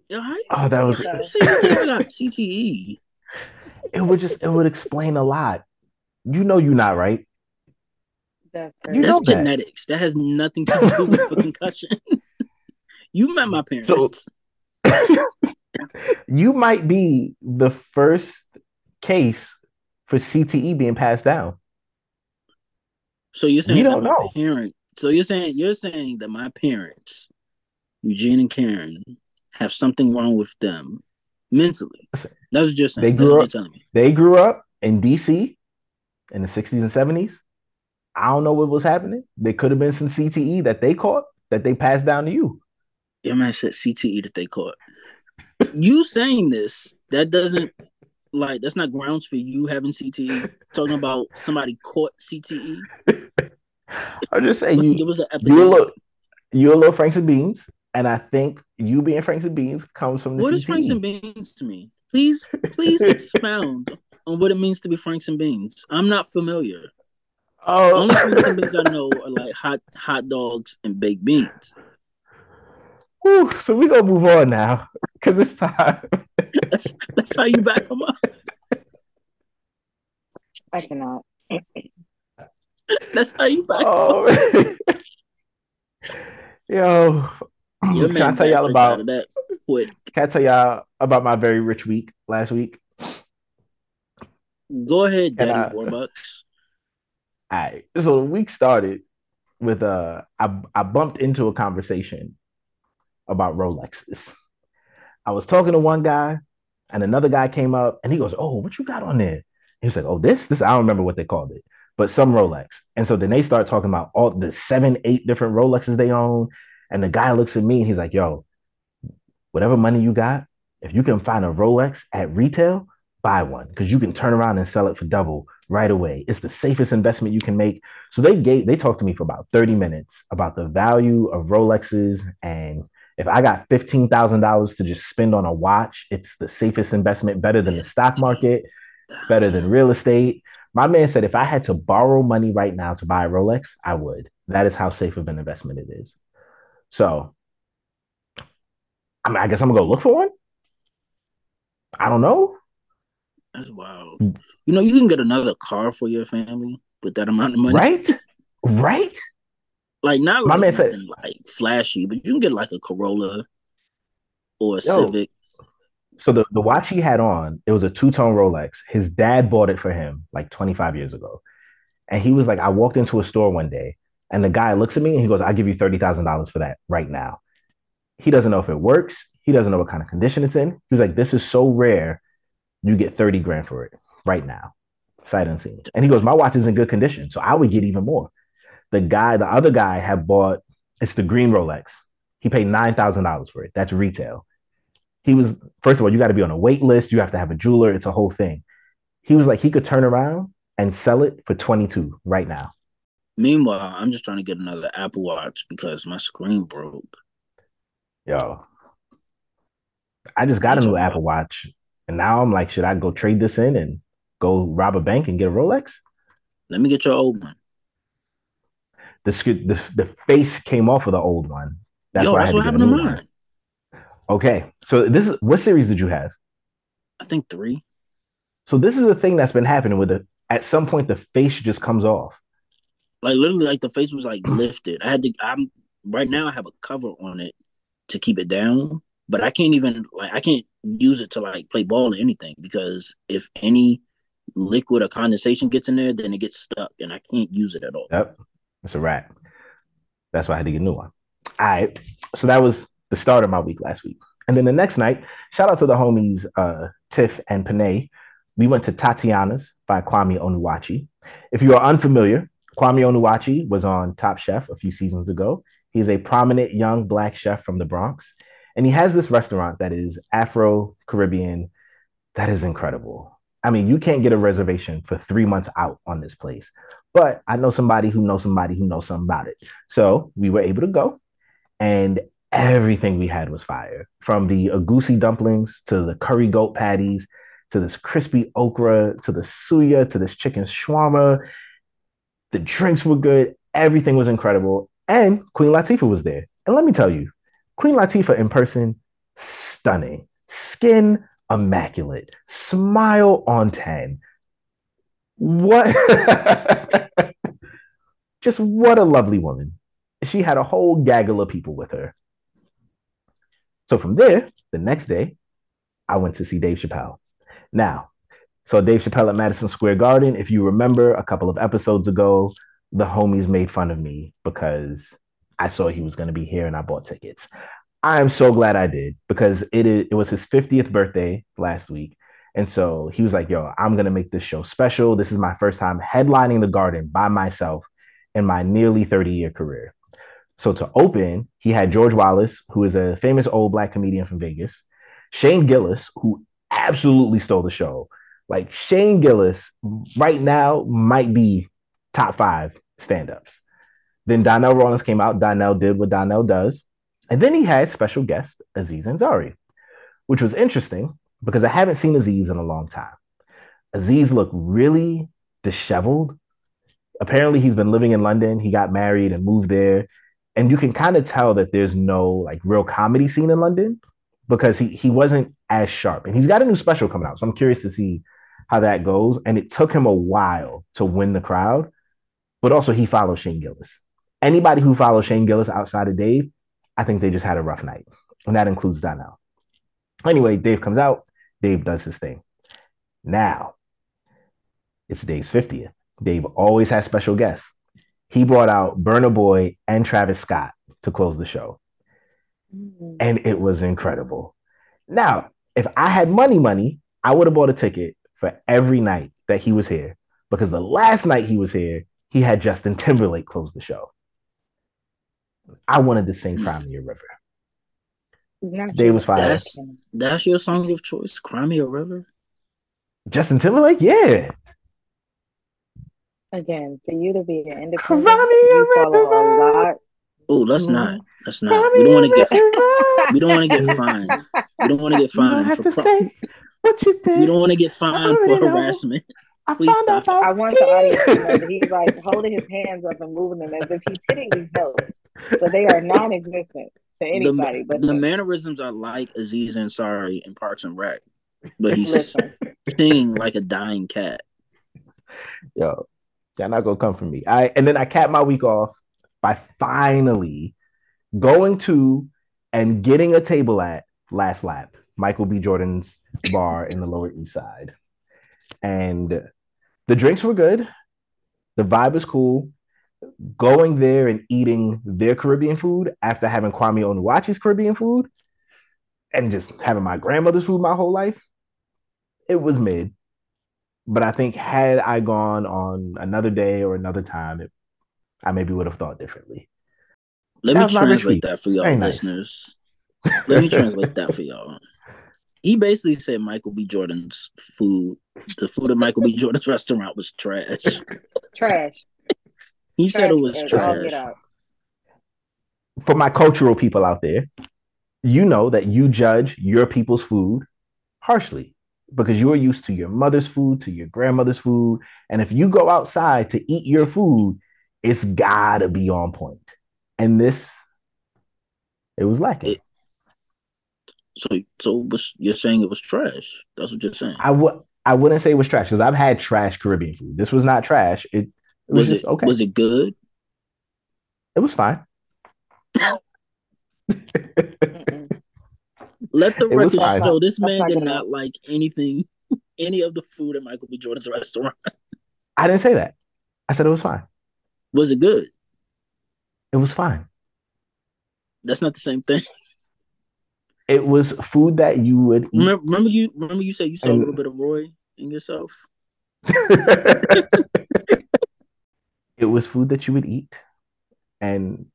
[SPEAKER 3] Yo, how you,
[SPEAKER 1] oh, that was
[SPEAKER 3] how you say you think I got CTE?
[SPEAKER 1] it would just it would explain a lot. You know you're not right.
[SPEAKER 2] That's
[SPEAKER 1] You
[SPEAKER 2] crazy.
[SPEAKER 3] That's
[SPEAKER 1] know that.
[SPEAKER 3] genetics. That has nothing to do with a concussion. you met my parents.
[SPEAKER 1] So- you might be the first case for CTE being passed down.
[SPEAKER 3] So you're saying
[SPEAKER 1] We don't know.
[SPEAKER 3] parent. So you're saying you're saying that my parents, Eugene and Karen, have something wrong with them mentally. That's what you're saying.
[SPEAKER 1] They
[SPEAKER 3] That's
[SPEAKER 1] grew
[SPEAKER 3] what
[SPEAKER 1] up-
[SPEAKER 3] you're telling me.
[SPEAKER 1] They grew up in DC in the 60s and 70s. I don't know what was happening. There could have been some CTE that they caught that they passed down to you.
[SPEAKER 3] Your man said CTE that they caught. you saying this, that doesn't like that's not grounds for you having CTE. Talking about somebody caught CTE.
[SPEAKER 1] I'm just saying
[SPEAKER 3] It
[SPEAKER 1] you
[SPEAKER 3] was an
[SPEAKER 1] you a little you a little Franks and Beans, and I think you being Franks and Beans comes from the
[SPEAKER 3] What is
[SPEAKER 1] CTE.
[SPEAKER 3] Franks and Beans to me? Please, please expound on what it means to be Franks and Beans. I'm not familiar.
[SPEAKER 1] Oh,
[SPEAKER 3] Only Franks and Beans I know are like hot hot dogs and baked beans.
[SPEAKER 1] Whew, so we're gonna move on now because it's time.
[SPEAKER 3] That's that's how you back them up.
[SPEAKER 2] I cannot.
[SPEAKER 3] That's how you back 'em up.
[SPEAKER 1] Oh, yo,
[SPEAKER 3] Your
[SPEAKER 1] can I tell y'all about?
[SPEAKER 3] that quick.
[SPEAKER 1] Can I tell y'all about my very rich week last week?
[SPEAKER 3] Go ahead, Daddy
[SPEAKER 1] I-
[SPEAKER 3] Warbucks.
[SPEAKER 1] All right. So the week started with uh I I bumped into a conversation about Rolexes. I was talking to one guy and another guy came up and he goes, Oh, what you got on there? He was like, Oh, this, this, I don't remember what they called it, but some Rolex. And so then they start talking about all the seven, eight different Rolexes they own. And the guy looks at me and he's like, Yo, whatever money you got, if you can find a Rolex at retail, buy one because you can turn around and sell it for double right away. It's the safest investment you can make. So they gave they talked to me for about 30 minutes about the value of Rolexes and if I got $15,000 to just spend on a watch, it's the safest investment, better than the stock market, better than real estate. My man said if I had to borrow money right now to buy a Rolex, I would. That is how safe of an investment it is. So, I mean, I guess I'm gonna go look for one. I don't know.
[SPEAKER 3] That's wild. You know, you can get another car for your family with that amount of money.
[SPEAKER 1] Right? Right?
[SPEAKER 3] Like not
[SPEAKER 1] My
[SPEAKER 3] like,
[SPEAKER 1] man said-
[SPEAKER 3] like flashy, but you can get like a Corolla or a
[SPEAKER 1] Yo.
[SPEAKER 3] Civic.
[SPEAKER 1] So the, the watch he had on, it was a two-tone Rolex. His dad bought it for him like 25 years ago. And he was like, I walked into a store one day and the guy looks at me and he goes, I'll give you $30,000 for that right now. He doesn't know if it works. He doesn't know what kind of condition it's in. He was like, this is so rare. You get 30 grand for it right now, sight unseen. And he goes, my watch is in good condition. So I would get even more. The guy, the other guy had bought, it's the green Rolex. He paid $9,000 for it. That's retail. He was, first of all, you got to be on a wait list. You have to have a jeweler. It's a whole thing. He was like, he could turn around and sell it for 22 right now.
[SPEAKER 3] Meanwhile, I'm just trying to get another Apple Watch because my screen broke.
[SPEAKER 1] Yo, I just got a
[SPEAKER 3] That's
[SPEAKER 1] new
[SPEAKER 3] a lot.
[SPEAKER 1] Apple Watch. And now I'm like, should I go trade this in and go rob a bank and get a Rolex?
[SPEAKER 3] Let me get your old one.
[SPEAKER 1] The, the, the face came off of the old one. That's
[SPEAKER 3] Yo,
[SPEAKER 1] why
[SPEAKER 3] that's what
[SPEAKER 1] to get a
[SPEAKER 3] happened to mine.
[SPEAKER 1] one. Okay. So this is, what series did you have?
[SPEAKER 3] I think three.
[SPEAKER 1] So this is the thing that's been happening with it. At some point, the face just comes off.
[SPEAKER 3] Like literally, like the face was like lifted. I had to. I'm right now. I have a cover on it to keep it down, but I can't even like I can't use it to like play ball or anything because if any liquid or condensation gets in there, then it gets stuck and I can't use it at all.
[SPEAKER 1] Yep. It's a wrap. That's why I had to get a new one. All right. So that was the start of my week last week. And then the next night, shout out to the homies uh, Tiff and Panay. We went to Tatiana's by Kwame Onwuachi. If you are unfamiliar, Kwame Onwuachi was on Top Chef a few seasons ago. He's a prominent young black chef from the Bronx. And he has this restaurant that is Afro Caribbean. That is incredible. I mean, you can't get a reservation for three months out on this place but I know somebody who knows somebody who knows something about it. So we were able to go, and everything we had was fire from the egusi dumplings to the curry goat patties to this crispy okra to the suya to this chicken shawarma. The drinks were good. Everything was incredible. And Queen Latifah was there. And let me tell you, Queen Latifah in person, stunning. Skin immaculate. Smile on 10 what just what a lovely woman she had a whole gaggle of people with her so from there the next day i went to see dave chappelle now so dave chappelle at madison square garden if you remember a couple of episodes ago the homies made fun of me because I saw he was going to be here and I bought tickets. I am so glad I did because it it was his 50th birthday last week. And so he was like, yo, I'm going to make this show special. This is my first time headlining the garden by myself in my nearly 30 year career. So to open, he had George Wallace, who is a famous old black comedian from Vegas, Shane Gillis, who absolutely stole the show. Like Shane Gillis right now might be top five stand ups. Then Donnell Rawlings came out. Donnell did what Donnell does. And then he had special guest Aziz Ansari, which was interesting because I haven't seen Aziz in a long time. Aziz looked really disheveled. Apparently, he's been living in London. He got married and moved there. And you can kind of tell that there's no like real comedy scene in London because he he wasn't as sharp. And he's got a new special coming out. So I'm curious to see how that goes. And it took him a while to win the crowd, but also he follows Shane Gillis. Anybody who follows Shane Gillis outside of Dave, I think they just had a rough night. And that includes Donnell. Anyway, Dave comes out, Dave does his thing. Now, it's Dave's 50th. Dave always has special guests. He brought out Burna Boy and Travis Scott to close the show. Mm-hmm. And it was incredible. Now, if I had money, money, I would have bought a ticket for every night that he was here because the last night he was here, he had Justin Timberlake close the show. I wanted to sing Cry Me a River. Dave was fine.
[SPEAKER 3] That's, that's your song of choice, Cry Me a River?
[SPEAKER 1] Justin Timberlake? Yeah.
[SPEAKER 2] Again, for you to be an independent, you follow a lot.
[SPEAKER 3] Oh, let's mm-hmm. not. Let's not. We don't want to get. we don't want to get fined. We don't want to get fined for. Pro- what you did. We don't want to get fined for harassment. I Please stop.
[SPEAKER 2] I want the audience to know that he's like holding his hands up and moving them as if he's hitting these notes, but they are non-existent to anybody.
[SPEAKER 3] The, but the, the mannerisms are like Aziz Ansari in Parks and Rec, but he's singing like a dying cat.
[SPEAKER 1] Yo, y'all not gonna come for me. I and then I capped my week off by finally going to and getting a table at Last Lap, Michael B. Jordan's bar in the Lower East Side and the drinks were good. The vibe was cool. Going there and eating their Caribbean food after having Kwame Onwuachi's Caribbean food and just having my grandmother's food my whole life, it was mid. But I think had I gone on another day or another time, it, I maybe would have thought differently.
[SPEAKER 3] Let that me translate that for y'all listeners. Nice. Let me translate that for y'all he basically said Michael B. Jordan's food, the food at Michael B. Jordan's restaurant was trash.
[SPEAKER 2] trash.
[SPEAKER 3] He trash said it was trash.
[SPEAKER 1] For my cultural people out there, you know that you judge your people's food harshly because you're used to your mother's food, to your grandmother's food. And if you go outside to eat your food, it's gotta be on point. And this, it was lacking. It,
[SPEAKER 3] so, so was, you're saying it was trash? That's what you're saying.
[SPEAKER 1] I would. I wouldn't say it was trash because I've had trash Caribbean food. This was not trash. It, it
[SPEAKER 3] was, was it okay. Was it good?
[SPEAKER 1] It was fine.
[SPEAKER 3] Let the record show this man did not like anything, any of the food at Michael B. Jordan's restaurant.
[SPEAKER 1] I didn't say that. I said it was fine.
[SPEAKER 3] Was it good?
[SPEAKER 1] It was fine.
[SPEAKER 3] That's not the same thing.
[SPEAKER 1] It was food that you would eat.
[SPEAKER 3] Remember, remember you remember you said you saw and, a little bit of Roy in yourself.
[SPEAKER 1] It was food that you would eat, and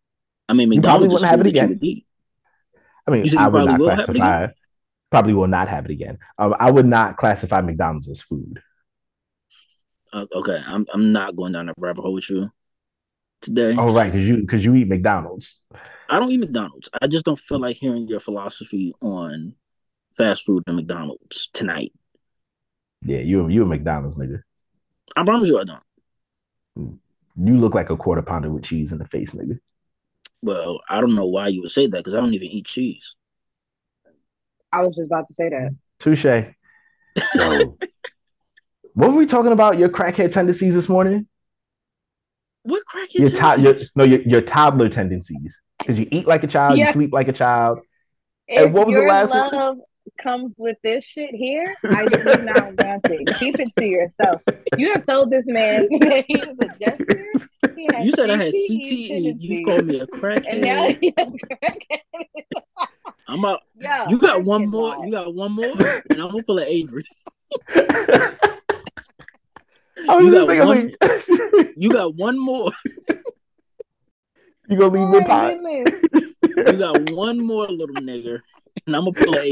[SPEAKER 3] I mean, McDonald's probably wouldn't have it again.
[SPEAKER 1] I mean, I would not classify. Probably will not have it again. Um, I would not classify McDonald's as food.
[SPEAKER 3] Uh, okay, I'm I'm not going down that rabbit hole with you today.
[SPEAKER 1] Oh right, because you because you eat McDonald's.
[SPEAKER 3] I don't eat McDonald's. I just don't feel like hearing your philosophy on fast food and McDonald's tonight.
[SPEAKER 1] Yeah, you you a McDonald's nigga.
[SPEAKER 3] I promise you, I don't.
[SPEAKER 1] You look like a quarter pounder with cheese in the face, nigga.
[SPEAKER 3] Well, I don't know why you would say that because I don't even eat cheese.
[SPEAKER 2] I was just about to say that.
[SPEAKER 1] Touche. what were we talking about? Your crackhead tendencies this morning?
[SPEAKER 3] What crackhead?
[SPEAKER 1] Your, to- your no, your, your toddler tendencies because you eat like a child, yeah. you sleep like a child.
[SPEAKER 2] If and what was the last love, one? comes with this shit here, I do not want it. Keep it to yourself. You have told this man that he's a jester. He
[SPEAKER 3] You said I had
[SPEAKER 2] CTE
[SPEAKER 3] CTE. You called me a
[SPEAKER 2] And now
[SPEAKER 3] crackhead.
[SPEAKER 2] he has crackhead.
[SPEAKER 3] I'm out.
[SPEAKER 2] Yo,
[SPEAKER 3] You got one more.
[SPEAKER 2] wild.
[SPEAKER 3] You got one more, and I'm gonna pull an Avery.
[SPEAKER 1] I was
[SPEAKER 3] You
[SPEAKER 1] just
[SPEAKER 3] got
[SPEAKER 1] thinking, like,
[SPEAKER 3] You got one more.
[SPEAKER 1] you gonna leave
[SPEAKER 2] Oh
[SPEAKER 1] me
[SPEAKER 2] my
[SPEAKER 1] pot?
[SPEAKER 3] You got one more little nigger, and I'm gonna play.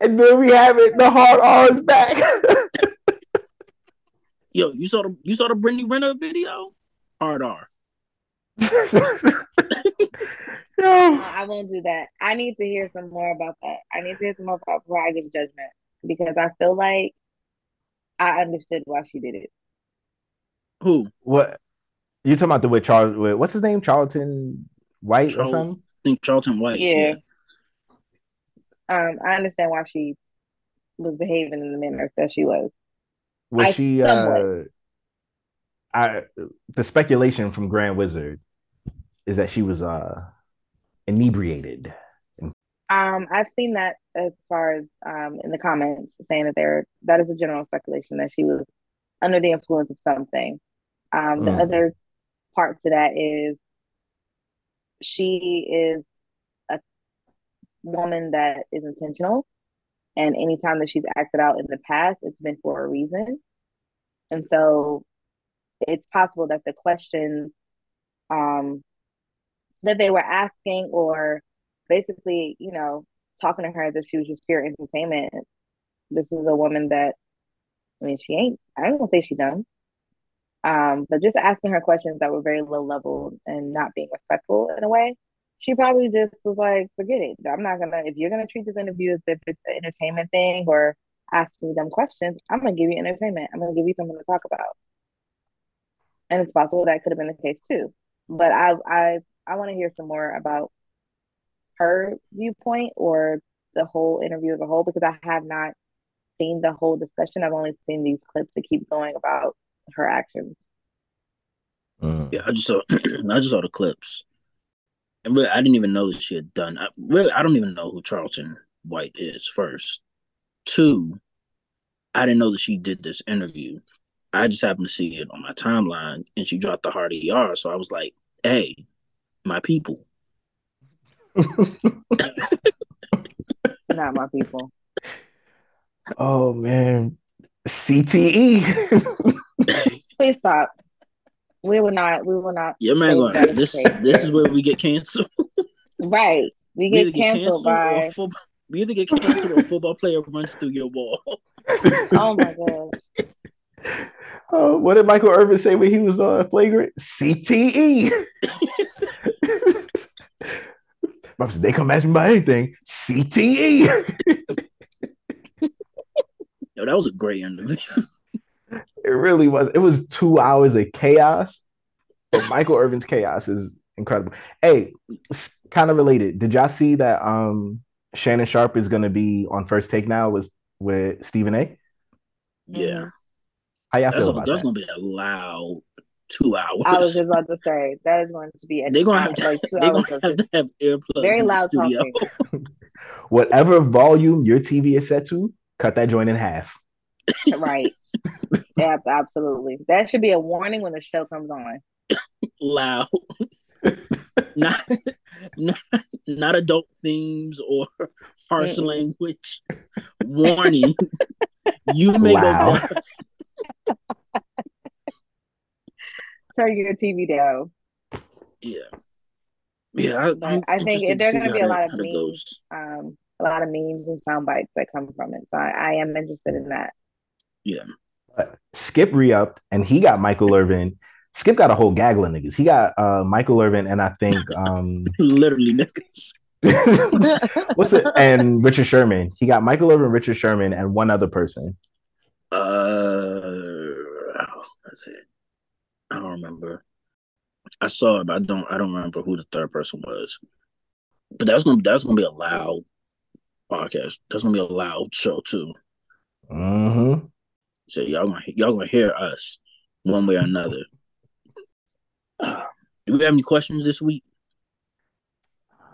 [SPEAKER 1] and then we have it. The hard R is back.
[SPEAKER 3] Yo, you saw the you saw the Brittany Renner video? Hard R.
[SPEAKER 2] No,
[SPEAKER 1] Yo,
[SPEAKER 2] I won't do that. I need to hear some more about that. I need to hear some more about before I give judgment because I feel like I understood why she did it.
[SPEAKER 3] Who?
[SPEAKER 1] what? You talking about the with Charles? With, what's his name? Charleston White or something?
[SPEAKER 3] I think Charleston White.
[SPEAKER 2] Yeah. Um, I understand why she was behaving in the manner that she was.
[SPEAKER 1] Was
[SPEAKER 2] I
[SPEAKER 1] she? Uh, I the speculation from Grand Wizard is that she was uh inebriated.
[SPEAKER 2] Um, I've seen that as far as um in the comments saying that there that is a general speculation that she was under the influence of something. Um, the
[SPEAKER 1] Mm.
[SPEAKER 2] other part to that is she is a woman that is intentional, and anytime that she's acted out in the past, it's been for a reason. And so it's possible that the questions um that they were asking or basically, you know, talking to her as if she was just pure entertainment. This is a woman that, I mean, she ain't, I ain't gonna say she dumb. Um, but just asking her questions that were very low level and not being respectful in a way, she probably just was like, forget it. I'm not gonna, if you're gonna treat this interview as if it's an entertainment thing or ask me dumb questions, I'm gonna give you entertainment. I'm gonna give you something to talk about. And it's possible that could have been the case too. But I I I want to hear some more about her viewpoint or the whole interview as a whole because I have not seen the whole discussion. I've only seen these clips that keep going about her actions.
[SPEAKER 1] Mm.
[SPEAKER 3] Yeah, I just saw I just saw the clips. And really, I didn't even know that she had done. I, really, I don't even know who Charleston White is. First, two, I didn't know that she did this interview. I just happened to see it on my timeline, and she dropped the hard ER. So I was like, "Hey, my people."
[SPEAKER 2] Not my people.
[SPEAKER 1] oh man, E. CTE.
[SPEAKER 2] Please stop. We will not. We will not.
[SPEAKER 3] Yeah, man, going,
[SPEAKER 2] that is
[SPEAKER 3] this this is where we get canceled.
[SPEAKER 2] Right. We
[SPEAKER 3] We either
[SPEAKER 2] get canceled by.
[SPEAKER 3] football, we either get canceled or a football player runs through your wall.
[SPEAKER 2] Oh my gosh.
[SPEAKER 1] Oh, what did Michael Irvin say when he was uh, flagrant? CTE. They come ask me about anything. E. CTE.
[SPEAKER 3] Yo, that was a great interview.
[SPEAKER 1] It really was. It was two hours of chaos. But Michael Irvin's chaos is incredible. Hey, kind of related. Did y'all see that um Shannon Sharpe is gonna be on first take now with with Stephen A?
[SPEAKER 3] Yeah,
[SPEAKER 1] How y'all
[SPEAKER 3] that's
[SPEAKER 1] feel
[SPEAKER 3] a,
[SPEAKER 1] about
[SPEAKER 3] that's
[SPEAKER 1] that?
[SPEAKER 3] gonna be a loud two hours.
[SPEAKER 2] I was just about to say that is going to be a
[SPEAKER 3] they're gonna have to,
[SPEAKER 2] like two
[SPEAKER 3] they're
[SPEAKER 2] hours
[SPEAKER 3] gonna
[SPEAKER 2] of
[SPEAKER 3] have to have earplugs
[SPEAKER 2] very
[SPEAKER 3] in the
[SPEAKER 2] loud
[SPEAKER 3] studio.
[SPEAKER 2] talking.
[SPEAKER 1] Whatever volume your TV is set to, cut that joint in half.
[SPEAKER 2] Right. Yeah, absolutely. That should be a warning when the show comes on.
[SPEAKER 3] loud. not, not not adult themes or harsh
[SPEAKER 2] Mm-mm.
[SPEAKER 3] language. Warning: you may
[SPEAKER 1] Wow.
[SPEAKER 3] go deaf.
[SPEAKER 2] Turn your TV down.
[SPEAKER 3] Yeah, yeah. I, I'm
[SPEAKER 2] think there's gonna be a lot of memes. Um, a lot of memes and sound bites that come from it. So I, I am interested in that.
[SPEAKER 3] Yeah,
[SPEAKER 1] But Skip re-upped and he got Michael Irvin. Skip got a whole gaggle of niggas. He got uh Michael Irvin and I think um
[SPEAKER 3] literally niggas.
[SPEAKER 1] what's it and Richard Sherman. He got Michael Irvin, Richard Sherman, and one other person.
[SPEAKER 3] Uh, that's it. I don't remember. I saw it, but I don't. I don't remember who the third person was. But that's gonna that's gonna be a loud podcast. That's gonna be a loud show too.
[SPEAKER 1] Mm-hmm.
[SPEAKER 3] So y'all gonna y'all gonna hear us one way or another. Uh, do we have any questions this week?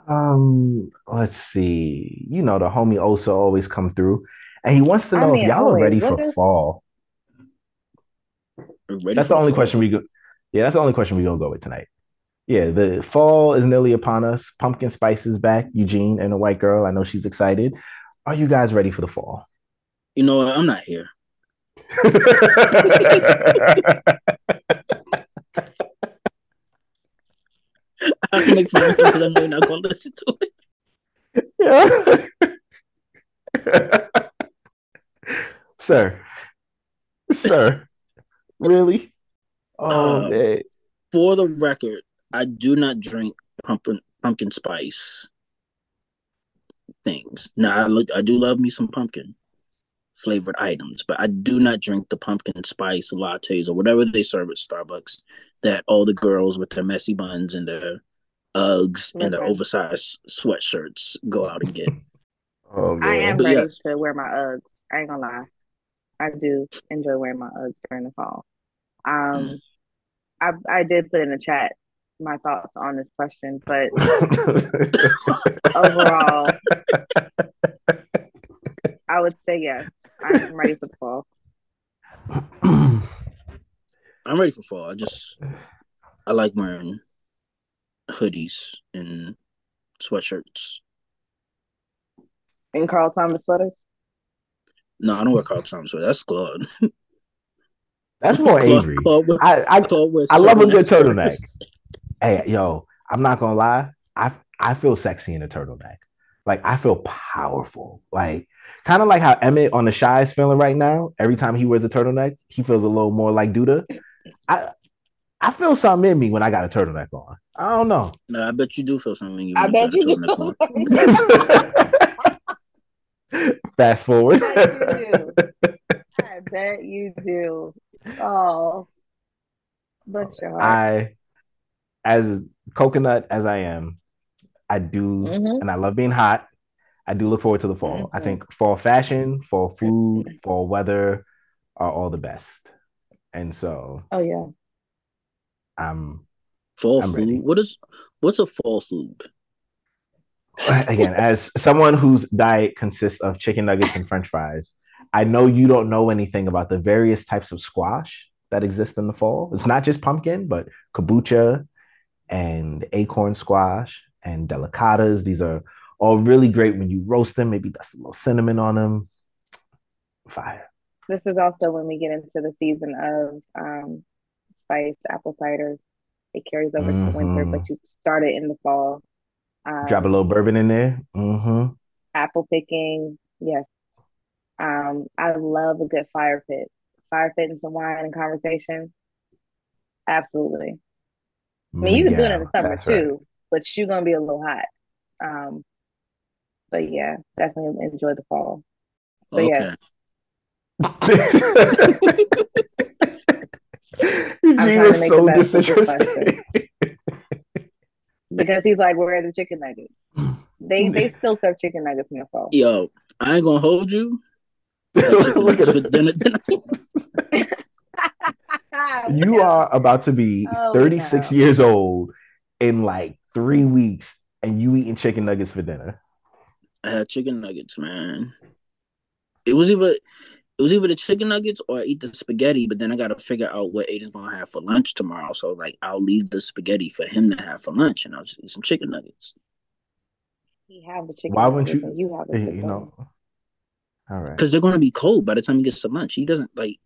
[SPEAKER 1] Um, let's see. You know, the homie Osa always come through, and he wants to
[SPEAKER 2] I
[SPEAKER 1] know
[SPEAKER 2] mean,
[SPEAKER 1] if y'all are ready
[SPEAKER 2] What
[SPEAKER 1] for
[SPEAKER 2] is-
[SPEAKER 1] fall.
[SPEAKER 3] Ready
[SPEAKER 1] That's the only
[SPEAKER 3] fall.
[SPEAKER 1] question we go. Yeah, that's the only question we gonna go with tonight. Yeah, the fall is nearly upon us. Pumpkin spice is back. Eugene and a white girl. I know she's excited. Are you guys ready for the fall?
[SPEAKER 3] You know? I'm not here. I can make fun of because I know not gonna listen to it.
[SPEAKER 1] Yeah. sir, sir, really? Oh
[SPEAKER 3] Um,
[SPEAKER 1] man,
[SPEAKER 3] For the record, I do not drink pumpkin pumpkin spice things. Now I look I do love me some pumpkin flavored items, but I do not drink the pumpkin spice lattes or whatever they serve at Starbucks that all the girls with their messy buns and their Uggs and their oversized sweatshirts go out and get.
[SPEAKER 1] oh
[SPEAKER 2] I am
[SPEAKER 1] man.
[SPEAKER 3] But
[SPEAKER 2] ready
[SPEAKER 3] yes.
[SPEAKER 2] to wear my Uggs. I ain't gonna lie. I do enjoy wearing my Uggs during the fall. Um, I I did put in the chat my thoughts on this question, but overall, I would say yes. I'm ready for the fall.
[SPEAKER 3] I'm ready for fall. I just I like wearing hoodies and sweatshirts.
[SPEAKER 2] And Carl Thomas sweaters.
[SPEAKER 3] No, I don't wear Carl Thomas. sweater. That's Claude.
[SPEAKER 1] That's more
[SPEAKER 3] Claude-
[SPEAKER 1] Avery.
[SPEAKER 3] Claude wear-
[SPEAKER 1] I, I
[SPEAKER 3] Claude wears
[SPEAKER 1] I love a good
[SPEAKER 3] turtleneck.
[SPEAKER 1] hey yo, I'm not gonna lie. I I feel sexy in a turtleneck. Like I feel powerful. Like kind of like how Emmett on the Chi is feeling right now. Every time he wears a turtleneck, he feels a little more like Douda. I I feel something in me when I got a turtleneck on. I don't know.
[SPEAKER 3] No, I bet you do feel something.
[SPEAKER 2] I bet
[SPEAKER 3] got a
[SPEAKER 2] you
[SPEAKER 3] turtleneck on.
[SPEAKER 2] do.
[SPEAKER 1] Fast forward.
[SPEAKER 2] I bet you do. I bet you do. Oh, bless your heart.
[SPEAKER 1] I, as coconut as I am, I do,
[SPEAKER 2] Mhm.
[SPEAKER 1] and I love being hot. I do look forward to the fall. I
[SPEAKER 2] Mhm.
[SPEAKER 1] think fall fashion, fall food, fall weather are all the best. And so
[SPEAKER 2] Oh yeah.
[SPEAKER 1] I'm
[SPEAKER 3] Fall
[SPEAKER 1] I'm
[SPEAKER 3] food.
[SPEAKER 1] ready.
[SPEAKER 3] What is what's a fall food?
[SPEAKER 1] again, as someone whose diet consists of chicken nuggets and french fries, I know you don't know anything about the various types of squash that exist in the fall. It's not just pumpkin, but kabocha and acorn squash and delicatas. These are all really great when you roast them, maybe dust a little cinnamon on them. Fire.
[SPEAKER 2] This is also when we get into the season of um, spice apple ciders. It carries over to winter, but you start it in the fall. Um,
[SPEAKER 1] Drop a little bourbon in there. hmm
[SPEAKER 2] apple picking, yes. Um, I love a good fire pit. Fire pit and some wine and conversation. Absolutely. I mean, you can do it in the summer too, but you're gonna be a little hot. Um, but yeah, definitely enjoy the fall. So yeah,
[SPEAKER 3] okay.
[SPEAKER 1] Eugene is so
[SPEAKER 2] the best of this
[SPEAKER 1] disinterested.
[SPEAKER 2] because he's like, where are the chicken nuggets? They they still serve chicken nuggets in the fall.
[SPEAKER 3] Yo, I ain't gonna hold you.
[SPEAKER 1] Look at
[SPEAKER 3] for
[SPEAKER 1] it.
[SPEAKER 3] dinner tonight.
[SPEAKER 1] You are about to be
[SPEAKER 2] Oh,
[SPEAKER 1] 36
[SPEAKER 2] no.
[SPEAKER 1] years old in like three weeks, and you eating chicken nuggets for dinner.
[SPEAKER 3] I had chicken nuggets, man. It was either it was either the chicken nuggets or I eat the spaghetti, but then I gotta figure out what Aiden's gonna have for lunch tomorrow. So like I'll leave the spaghetti for him to have for lunch and I'll just eat some chicken nuggets.
[SPEAKER 2] He have the chicken.
[SPEAKER 1] Why wouldn't you-
[SPEAKER 2] You have the
[SPEAKER 1] You know. All right.
[SPEAKER 3] Because they're gonna be cold by the time he gets to lunch. He doesn't like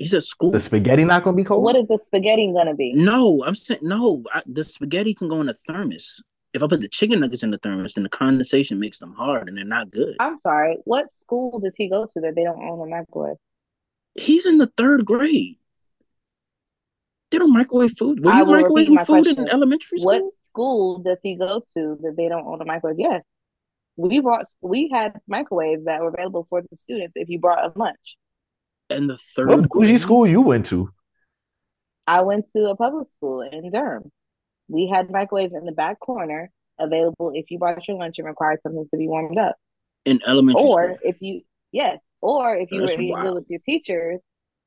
[SPEAKER 3] he's at school.
[SPEAKER 1] The spaghetti not gonna be cold.
[SPEAKER 2] What is the spaghetti gonna be?
[SPEAKER 3] No, I'm saying no. I, the spaghetti can go in a thermos. If I put the chicken nuggets in the thermos, then the condensation makes them hard and they're not good.
[SPEAKER 2] I'm sorry. What school does he go to that they don't own a microwave?
[SPEAKER 3] He's in the third grade. They don't microwave food. Were
[SPEAKER 2] I
[SPEAKER 3] you microwaving
[SPEAKER 2] my
[SPEAKER 3] food in elementary school?
[SPEAKER 2] What school does he go to that they don't own a microwave? Yes. We brought we had microwaves that were available for the students if you brought a lunch.
[SPEAKER 3] In the third
[SPEAKER 1] What bougie
[SPEAKER 3] grade?
[SPEAKER 1] school you went to?
[SPEAKER 2] I went to a public school in Durham. We had microwaves in the back corner available if you brought your lunch and required something to be warmed up.
[SPEAKER 3] in elementary
[SPEAKER 2] Or
[SPEAKER 3] school.
[SPEAKER 2] if you yes, or if you
[SPEAKER 3] That's
[SPEAKER 2] were being good
[SPEAKER 3] wild.
[SPEAKER 2] with your teachers,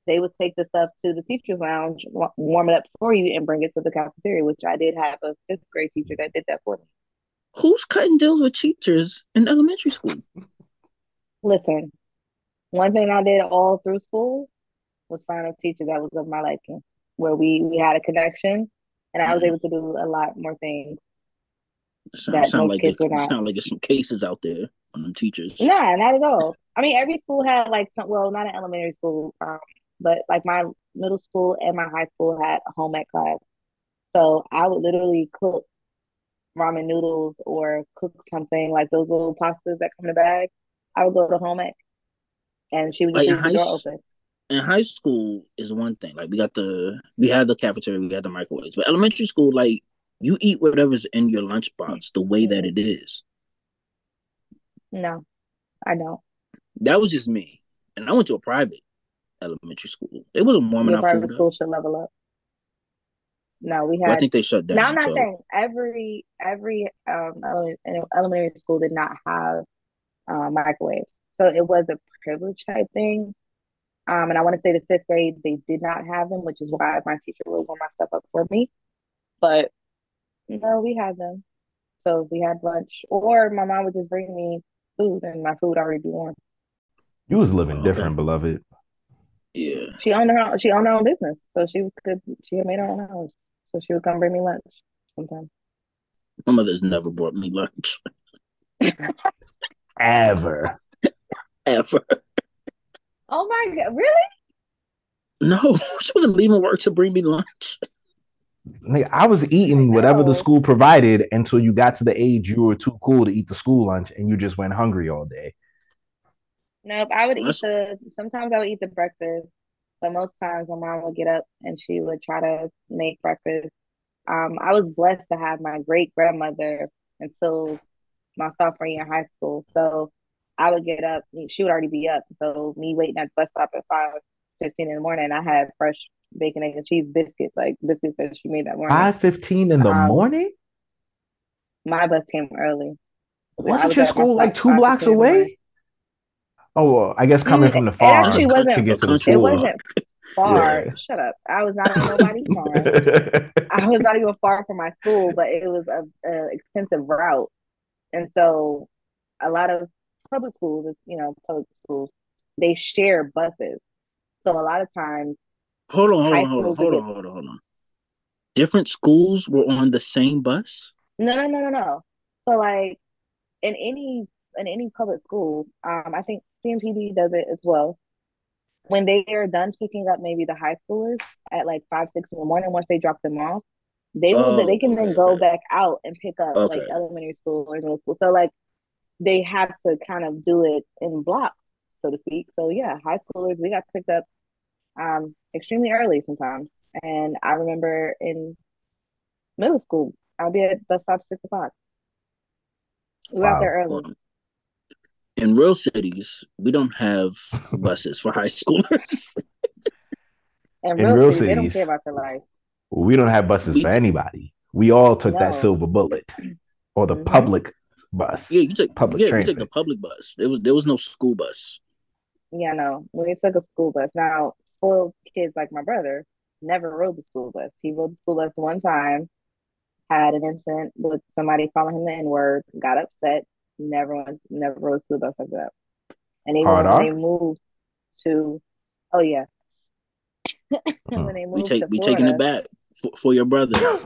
[SPEAKER 2] they would take the stuff to the teachers lounge, warm it up for you, and bring it to the cafeteria. Which I did have a fifth grade teacher that did that for me.
[SPEAKER 3] Who's cutting deals with teachers in elementary school?
[SPEAKER 2] Listen, one thing I did all through school was find a teacher that was of my liking, where we we had a connection, and I was
[SPEAKER 3] Mhm.
[SPEAKER 2] able to do a lot more things.
[SPEAKER 3] Sound,
[SPEAKER 2] That
[SPEAKER 3] sound like
[SPEAKER 2] kids not.
[SPEAKER 3] sound like there's some cases out there on them teachers.
[SPEAKER 2] Nah, not at all. I mean, every school had like some, well, not an elementary school, um, but like my middle school and my high school had a home ec class. So I would literally cook ramen noodles or cook something like those little pastas that come in a bag. I would go to home ec, and she would just
[SPEAKER 3] in
[SPEAKER 2] leave the
[SPEAKER 3] high
[SPEAKER 2] door open.
[SPEAKER 3] in high school is one thing. Like we got the we had the cafeteria, we had the microwaves. But elementary school, like you eat whatever's in your lunchbox the way that it is.
[SPEAKER 2] No, I don't.
[SPEAKER 3] That was just me. And I went to a private elementary school. It was a warming
[SPEAKER 2] Your private school should level up. No, we
[SPEAKER 3] Well, I think they shut down.
[SPEAKER 2] Now I'm not
[SPEAKER 3] so
[SPEAKER 2] saying every every um elementary school did not have uh, microwaves, so it was a privilege type thing. Um, and I want to say the fifth grade they did not have them, which is why my teacher would warm my stuff up for me. But no, we had them. So we had lunch, or my mom would just bring me food, and my food already be warm.
[SPEAKER 1] You was living
[SPEAKER 3] Okay.
[SPEAKER 1] different, beloved.
[SPEAKER 3] yeah.
[SPEAKER 2] She owned her own, she owned her own business, so she could she had made her own house, so she would come bring me lunch sometimes.
[SPEAKER 3] My mother's never brought me lunch.
[SPEAKER 1] Ever.
[SPEAKER 3] Ever.
[SPEAKER 2] Oh my god, really?
[SPEAKER 3] No, she wasn't leaving work to bring me lunch.
[SPEAKER 1] Nigga, I was eating whatever the school provided until you got to the age you were too cool to eat the school lunch and you just went hungry all day.
[SPEAKER 2] Nope, I would eat the sometimes I would eat the breakfast, but most times my mom would get up and she would try to make breakfast. Um, I was blessed to have my great grandmother until my sophomore year in high school. So I would get up, she would already be up. So me waiting at the bus stop at five fifteen in the morning, I had fresh bacon, egg, and cheese biscuits, like biscuits that she made that morning.
[SPEAKER 1] Five fifteen in the
[SPEAKER 2] Um,
[SPEAKER 1] morning?
[SPEAKER 2] My bus came early.
[SPEAKER 1] Wasn't
[SPEAKER 2] was
[SPEAKER 1] your school like two blocks
[SPEAKER 2] in the morning.
[SPEAKER 1] away? Oh, well, I guess coming
[SPEAKER 2] Mm,
[SPEAKER 1] from the farm
[SPEAKER 2] actually wasn't-
[SPEAKER 1] get to the
[SPEAKER 3] Country
[SPEAKER 2] It
[SPEAKER 1] school.
[SPEAKER 2] wasn't far.
[SPEAKER 1] Yeah.
[SPEAKER 2] Shut up. I was not on nobody's farm. I was not even far from my school, but it was a, a expensive route, and so a lot of public schools, you know, public schools, they share buses. So a lot of times,
[SPEAKER 3] Hold on, hold on, hold on, hold on, hold on, hold on. Different schools were on the same bus.
[SPEAKER 2] no, no, no, no, no. So like in any in any public school, um, I think CMPD does it as well. When they are done picking up maybe the high schoolers at like five, six in the morning, once they drop them off, they will
[SPEAKER 3] Oh,
[SPEAKER 2] they can then go
[SPEAKER 3] okay.
[SPEAKER 2] back out and pick up like elementary school or middle school. So like they had to kind of do it in blocks, so to speak. So yeah, high schoolers we got picked up um extremely early sometimes. And I remember in middle school, I'll be at bus stop six o'clock. We got
[SPEAKER 1] Wow.
[SPEAKER 2] there early.
[SPEAKER 3] Well, in real cities, we don't have buses for high schoolers.
[SPEAKER 1] In
[SPEAKER 2] real,
[SPEAKER 1] real
[SPEAKER 2] cities, they don't care about your life.
[SPEAKER 1] We don't have buses
[SPEAKER 3] We-
[SPEAKER 1] for anybody. We all took that silver bullet or the
[SPEAKER 2] Mhm.
[SPEAKER 1] public bus.
[SPEAKER 3] yeah, you take
[SPEAKER 1] Public
[SPEAKER 3] yeah, you
[SPEAKER 1] transit.
[SPEAKER 3] take the public bus. There was there was no school bus.
[SPEAKER 2] Yeah, no. We took a school bus. Now, spoiled kids like my brother never rode the school bus. He rode the school bus one time, had an incident with somebody calling him the N word, got upset, never went, never rode the school bus after that. And even
[SPEAKER 1] Hard
[SPEAKER 2] when
[SPEAKER 1] R?
[SPEAKER 2] they moved to, oh yeah, hmm. when they
[SPEAKER 3] We take
[SPEAKER 2] to
[SPEAKER 3] we taking it back for, for your brother.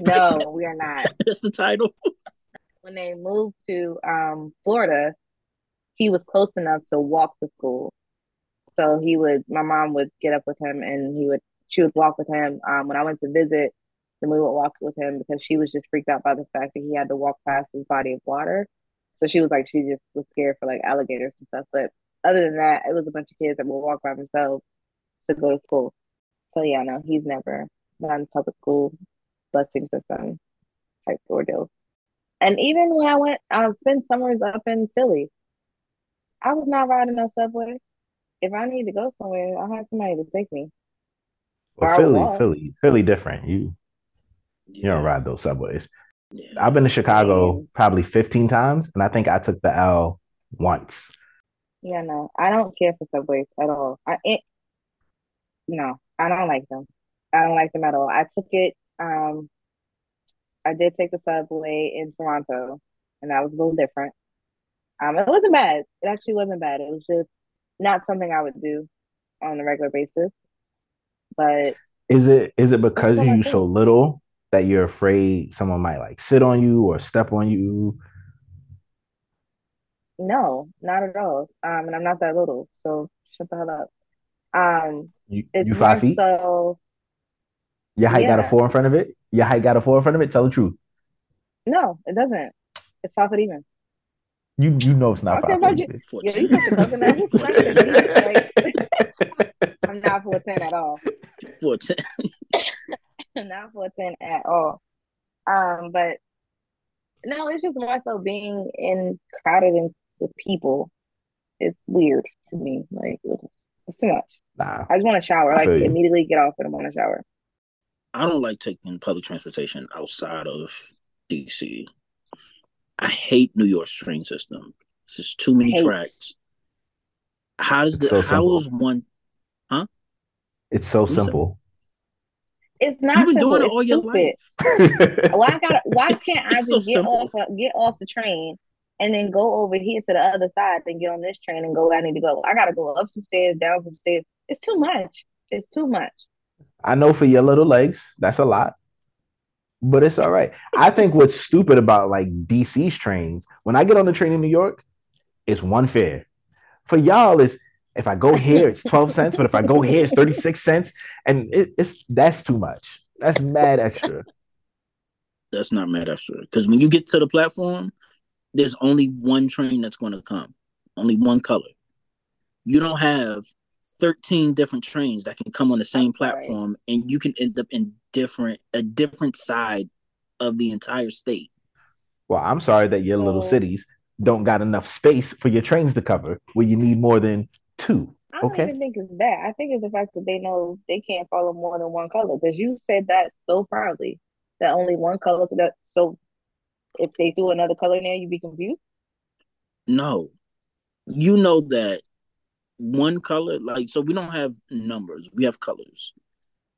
[SPEAKER 2] no, we are not.
[SPEAKER 3] That's the title.
[SPEAKER 2] When they moved to um, Florida, he was close enough to walk to school. So he would, my mom would get up with him and he would, she would walk with him. Um, when I went to visit, then we would walk with him because she was just freaked out by the fact that he had to walk past his body of water. So she was like, she just was scared for like alligators and stuff. But other than that, it was a bunch of kids that would walk by themselves to go to school. So yeah, no, he's never done public school busing system type ordeal. And even when I went, I spent summers up in Philly. I was not riding no subway. If I need to go somewhere, I'll have somebody to take me.
[SPEAKER 1] Well, Philly. Philly, Philly, different. You you don't ride those subways.
[SPEAKER 3] Yeah.
[SPEAKER 1] I've been to Chicago
[SPEAKER 2] Man.
[SPEAKER 1] probably 15 times, and I think I took the L once.
[SPEAKER 2] Yeah, no, I don't care for subways at all. I it, no, I don't like them. I don't like them at all. I took it um I did take the subway in Toronto, and that was a little different. Um, it wasn't bad. It actually wasn't bad. It was just not something I would do on a regular basis. But
[SPEAKER 1] Is it is it because you so little that you're afraid someone might like sit on you or step on you?
[SPEAKER 2] no, not at all. Um, and I'm not that little, so shut the hell up. Um,
[SPEAKER 1] You you five feet?
[SPEAKER 2] so
[SPEAKER 1] Your height got a four in front of it? Your height got a four in front of it? Tell the truth.
[SPEAKER 2] No, it doesn't. It's five foot even.
[SPEAKER 1] You you know it's not
[SPEAKER 2] don't
[SPEAKER 1] five foot
[SPEAKER 2] you.
[SPEAKER 1] even.
[SPEAKER 2] Yo, you such a coconut. Who's not
[SPEAKER 3] Fourteen.
[SPEAKER 2] to me? Like, I'm not four ten at all.
[SPEAKER 3] Fourteen.
[SPEAKER 2] not four ten at all. Um, but no, it's just more so being in crowded and with people. It's weird to me. Like it's too much.
[SPEAKER 1] Nah,
[SPEAKER 2] I just want to shower.
[SPEAKER 1] I
[SPEAKER 2] Like
[SPEAKER 1] you.
[SPEAKER 2] immediately get off and I want to shower.
[SPEAKER 3] I don't like taking public transportation outside of DC. I hate New York's train system. It's just too many
[SPEAKER 2] Hate.
[SPEAKER 3] tracks. How does the
[SPEAKER 1] So
[SPEAKER 3] how
[SPEAKER 1] simple.
[SPEAKER 3] is one
[SPEAKER 1] it's so
[SPEAKER 3] Listen.
[SPEAKER 1] simple.
[SPEAKER 2] It's not
[SPEAKER 3] you've been
[SPEAKER 2] simple.
[SPEAKER 3] doing it
[SPEAKER 2] it's
[SPEAKER 3] all your
[SPEAKER 2] stupid.
[SPEAKER 3] life?
[SPEAKER 2] Why gotta? Why can't I just
[SPEAKER 3] so
[SPEAKER 2] get
[SPEAKER 3] simple.
[SPEAKER 2] off uh, get off the train and then go over here to the other side and get on this train and go where I need to go? I gotta go up some stairs, down some stairs. It's too much. It's too much.
[SPEAKER 1] I know for your little legs, that's a lot. But it's all right. I think what's stupid about like DC's trains, when I get on the train in New York, it's one fare. For y'all, is if I go here, it's 12 cents, but if I go here, it's 36 cents. And it, it's that's too much. That's mad extra.
[SPEAKER 3] That's not mad extra. Because when you get to the platform, there's only one train that's going to come, only one color. You don't have 13 different trains that can come on the same
[SPEAKER 2] I'm sorry.
[SPEAKER 3] platform, and you can end up in different a different side of the entire state.
[SPEAKER 1] Well, I'm sorry that your little cities don't got enough space for your trains to cover where you need more than two.
[SPEAKER 2] I don't
[SPEAKER 1] Okay.
[SPEAKER 2] even think it's that. I think it's the fact that they know they can't follow more than one color. Because you said that so proudly that only one color. That so if they threw another color in there, you'd be confused.
[SPEAKER 3] No, you know that one color, like so, we don't have numbers. We have colors,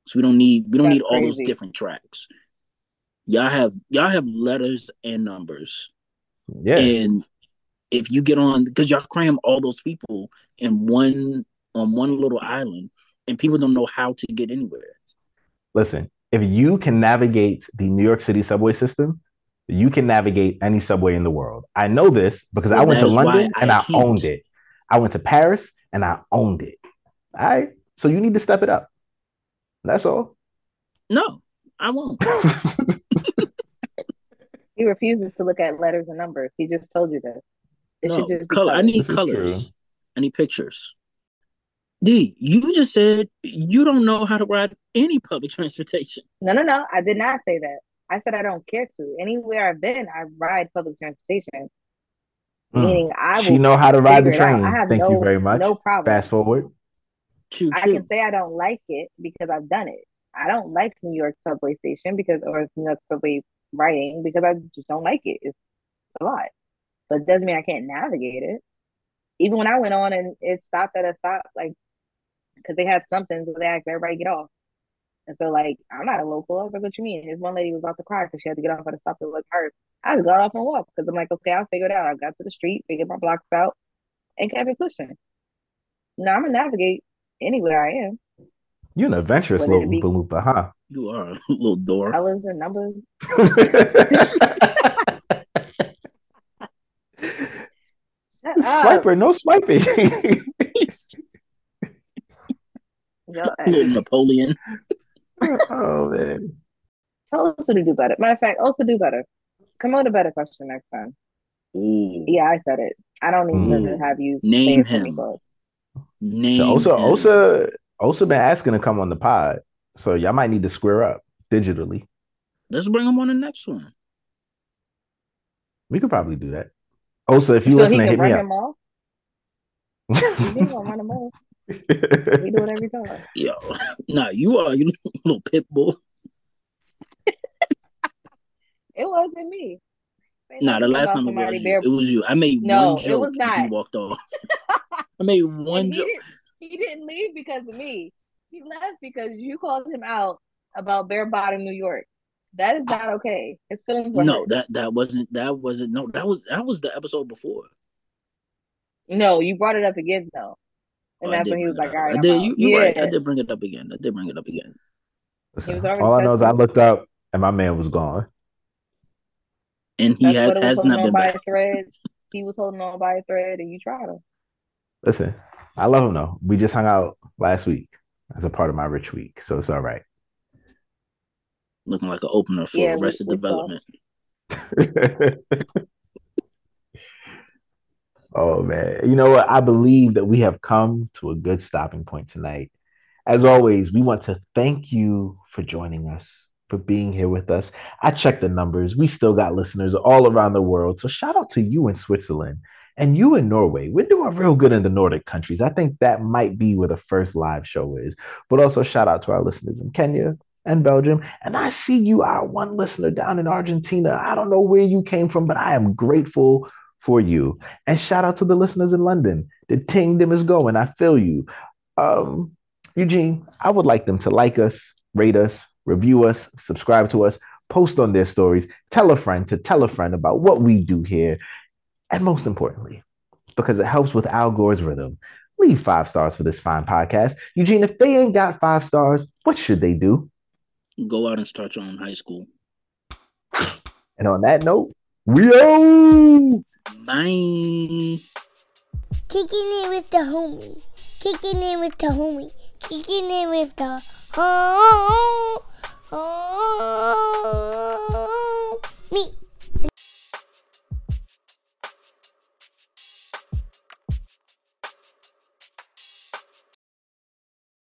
[SPEAKER 3] so we don't need we don't
[SPEAKER 2] That's
[SPEAKER 3] need all those different tracks. Y'all have y'all have letters and numbers.
[SPEAKER 1] Yeah.
[SPEAKER 3] And if you get on, because y'all cram all those people in one on one little island, and people don't know how to get anywhere.
[SPEAKER 1] Listen, if you can navigate the New York City subway system, you can navigate any subway in the world. I know this because I went to
[SPEAKER 3] that is why
[SPEAKER 1] London and
[SPEAKER 3] I
[SPEAKER 1] I
[SPEAKER 3] can't.
[SPEAKER 1] owned it. I went to Paris and I owned it. All right. So you need to step it up. That's all.
[SPEAKER 3] No, I won't.
[SPEAKER 2] He refuses to look at letters and numbers. He just told you this. It
[SPEAKER 3] no,
[SPEAKER 2] should just
[SPEAKER 3] color. I need colors.
[SPEAKER 1] true.
[SPEAKER 3] I need pictures. D, you just said you don't know how to ride any public transportation.
[SPEAKER 2] No, no, no. I did not say that. I said I don't care to. Anywhere I've been, I ride public transportation.
[SPEAKER 1] Mm.
[SPEAKER 2] Meaning I will
[SPEAKER 1] She know how to ride the
[SPEAKER 2] figure it out.
[SPEAKER 1] train.
[SPEAKER 2] I have
[SPEAKER 1] Thank
[SPEAKER 2] no,
[SPEAKER 1] you very much.
[SPEAKER 2] No problem.
[SPEAKER 1] Fast forward.
[SPEAKER 3] Choo
[SPEAKER 2] I can say I don't like it because I've done it. I don't like New York subway station because or New York subway riding because I just don't like it. It's a lot. But it doesn't mean I can't navigate it. Even when I went on and it stopped at a stop, like because they had something, so they asked everybody get off. And so like I'm not a local. I was like, what you mean? This one lady was about to cry because she had to get off at a stop that wasn't hers. I just got off and walked because I'm like, okay, I'll figure it out. I got to the street, figured my blocks out, and kept it pushing. Now I'm gonna navigate anywhere I am.
[SPEAKER 1] You're an adventurous
[SPEAKER 2] Whether
[SPEAKER 1] little
[SPEAKER 2] it be-
[SPEAKER 1] Oompa Loompa, huh?
[SPEAKER 3] You are a little door.
[SPEAKER 2] Colors and numbers. Shut.
[SPEAKER 1] Swiper, no swiping.
[SPEAKER 2] Yo,
[SPEAKER 3] Napoleon.
[SPEAKER 1] Oh man.
[SPEAKER 2] tell us to do better. Matter of fact, also do better. Come on a better question next time.
[SPEAKER 3] Ooh.
[SPEAKER 2] Yeah, I said it. I don't need
[SPEAKER 1] Mm.
[SPEAKER 2] to have you
[SPEAKER 3] Name
[SPEAKER 2] say it for me,
[SPEAKER 3] him. Name
[SPEAKER 1] So Osa,
[SPEAKER 3] him.
[SPEAKER 1] Osa, Osa been asking to come on the pod, so y'all might need to square up digitally.
[SPEAKER 3] Let's bring him on the next one.
[SPEAKER 1] We could probably do that. Osa, if you
[SPEAKER 2] So he
[SPEAKER 1] listening,
[SPEAKER 2] can
[SPEAKER 1] hit me
[SPEAKER 2] run
[SPEAKER 1] up.
[SPEAKER 2] him off. He can run him off. We do it every time.
[SPEAKER 3] Yo, nah, you are you little pit bull.
[SPEAKER 2] It wasn't me. Ain't
[SPEAKER 3] Nah, the last time it was you. It was you. I made
[SPEAKER 2] No,
[SPEAKER 3] one
[SPEAKER 2] it
[SPEAKER 3] joke
[SPEAKER 2] was
[SPEAKER 3] and
[SPEAKER 2] not.
[SPEAKER 3] he walked off. I made one
[SPEAKER 2] he
[SPEAKER 3] joke.
[SPEAKER 2] didn't, he didn't leave because of me. He left because you called him out about bare bottom New York. That is not okay. His feelings
[SPEAKER 3] No, hurt. that that wasn't that wasn't no, that was that was the episode before.
[SPEAKER 2] No, you brought it up again though. Oh, and oh, that's when he was like, all right. I
[SPEAKER 3] did, you, you're yeah. right. I did bring it up again. I did bring it up again.
[SPEAKER 1] Listen, all I know is I looked up and my man was gone.
[SPEAKER 3] And he that's has, has not been back.
[SPEAKER 2] Thread. He was holding on by a thread and you tried him.
[SPEAKER 1] Listen, I love him though. We just hung out last week as a part of my rich week. So it's all right.
[SPEAKER 3] Looking like an opener for yeah, Arrested we, we Development.
[SPEAKER 1] oh man. You know what? I believe that we have come to a good stopping point tonight. As always, we want to thank you for joining us, for being here with us. I checked the numbers. We still got listeners all around the world. So shout out to you in Switzerland and you in Norway. We're doing real good in the Nordic countries. I think that might be where the first live show is. But also shout out to our listeners in Kenya, and Belgium. And I see you, our one listener down in Argentina. I don't know where you came from, but I am grateful for you. And shout out to the listeners in London. The kingdom is going. I feel you. Um, Eugene, I would like them to like us, rate us, review us, subscribe to us, post on their stories, tell a friend to tell a friend about what we do here. And most importantly, because it helps with Al Gore's rhythm, leave five stars for this fine podcast. Eugene, if they ain't got five stars, what should they do?
[SPEAKER 3] Go out and start your own high school.
[SPEAKER 1] And on that note, we out.
[SPEAKER 3] Bye.
[SPEAKER 4] Kicking it with the homie. Kicking it with the homie. Kicking it with the oh, oh, oh.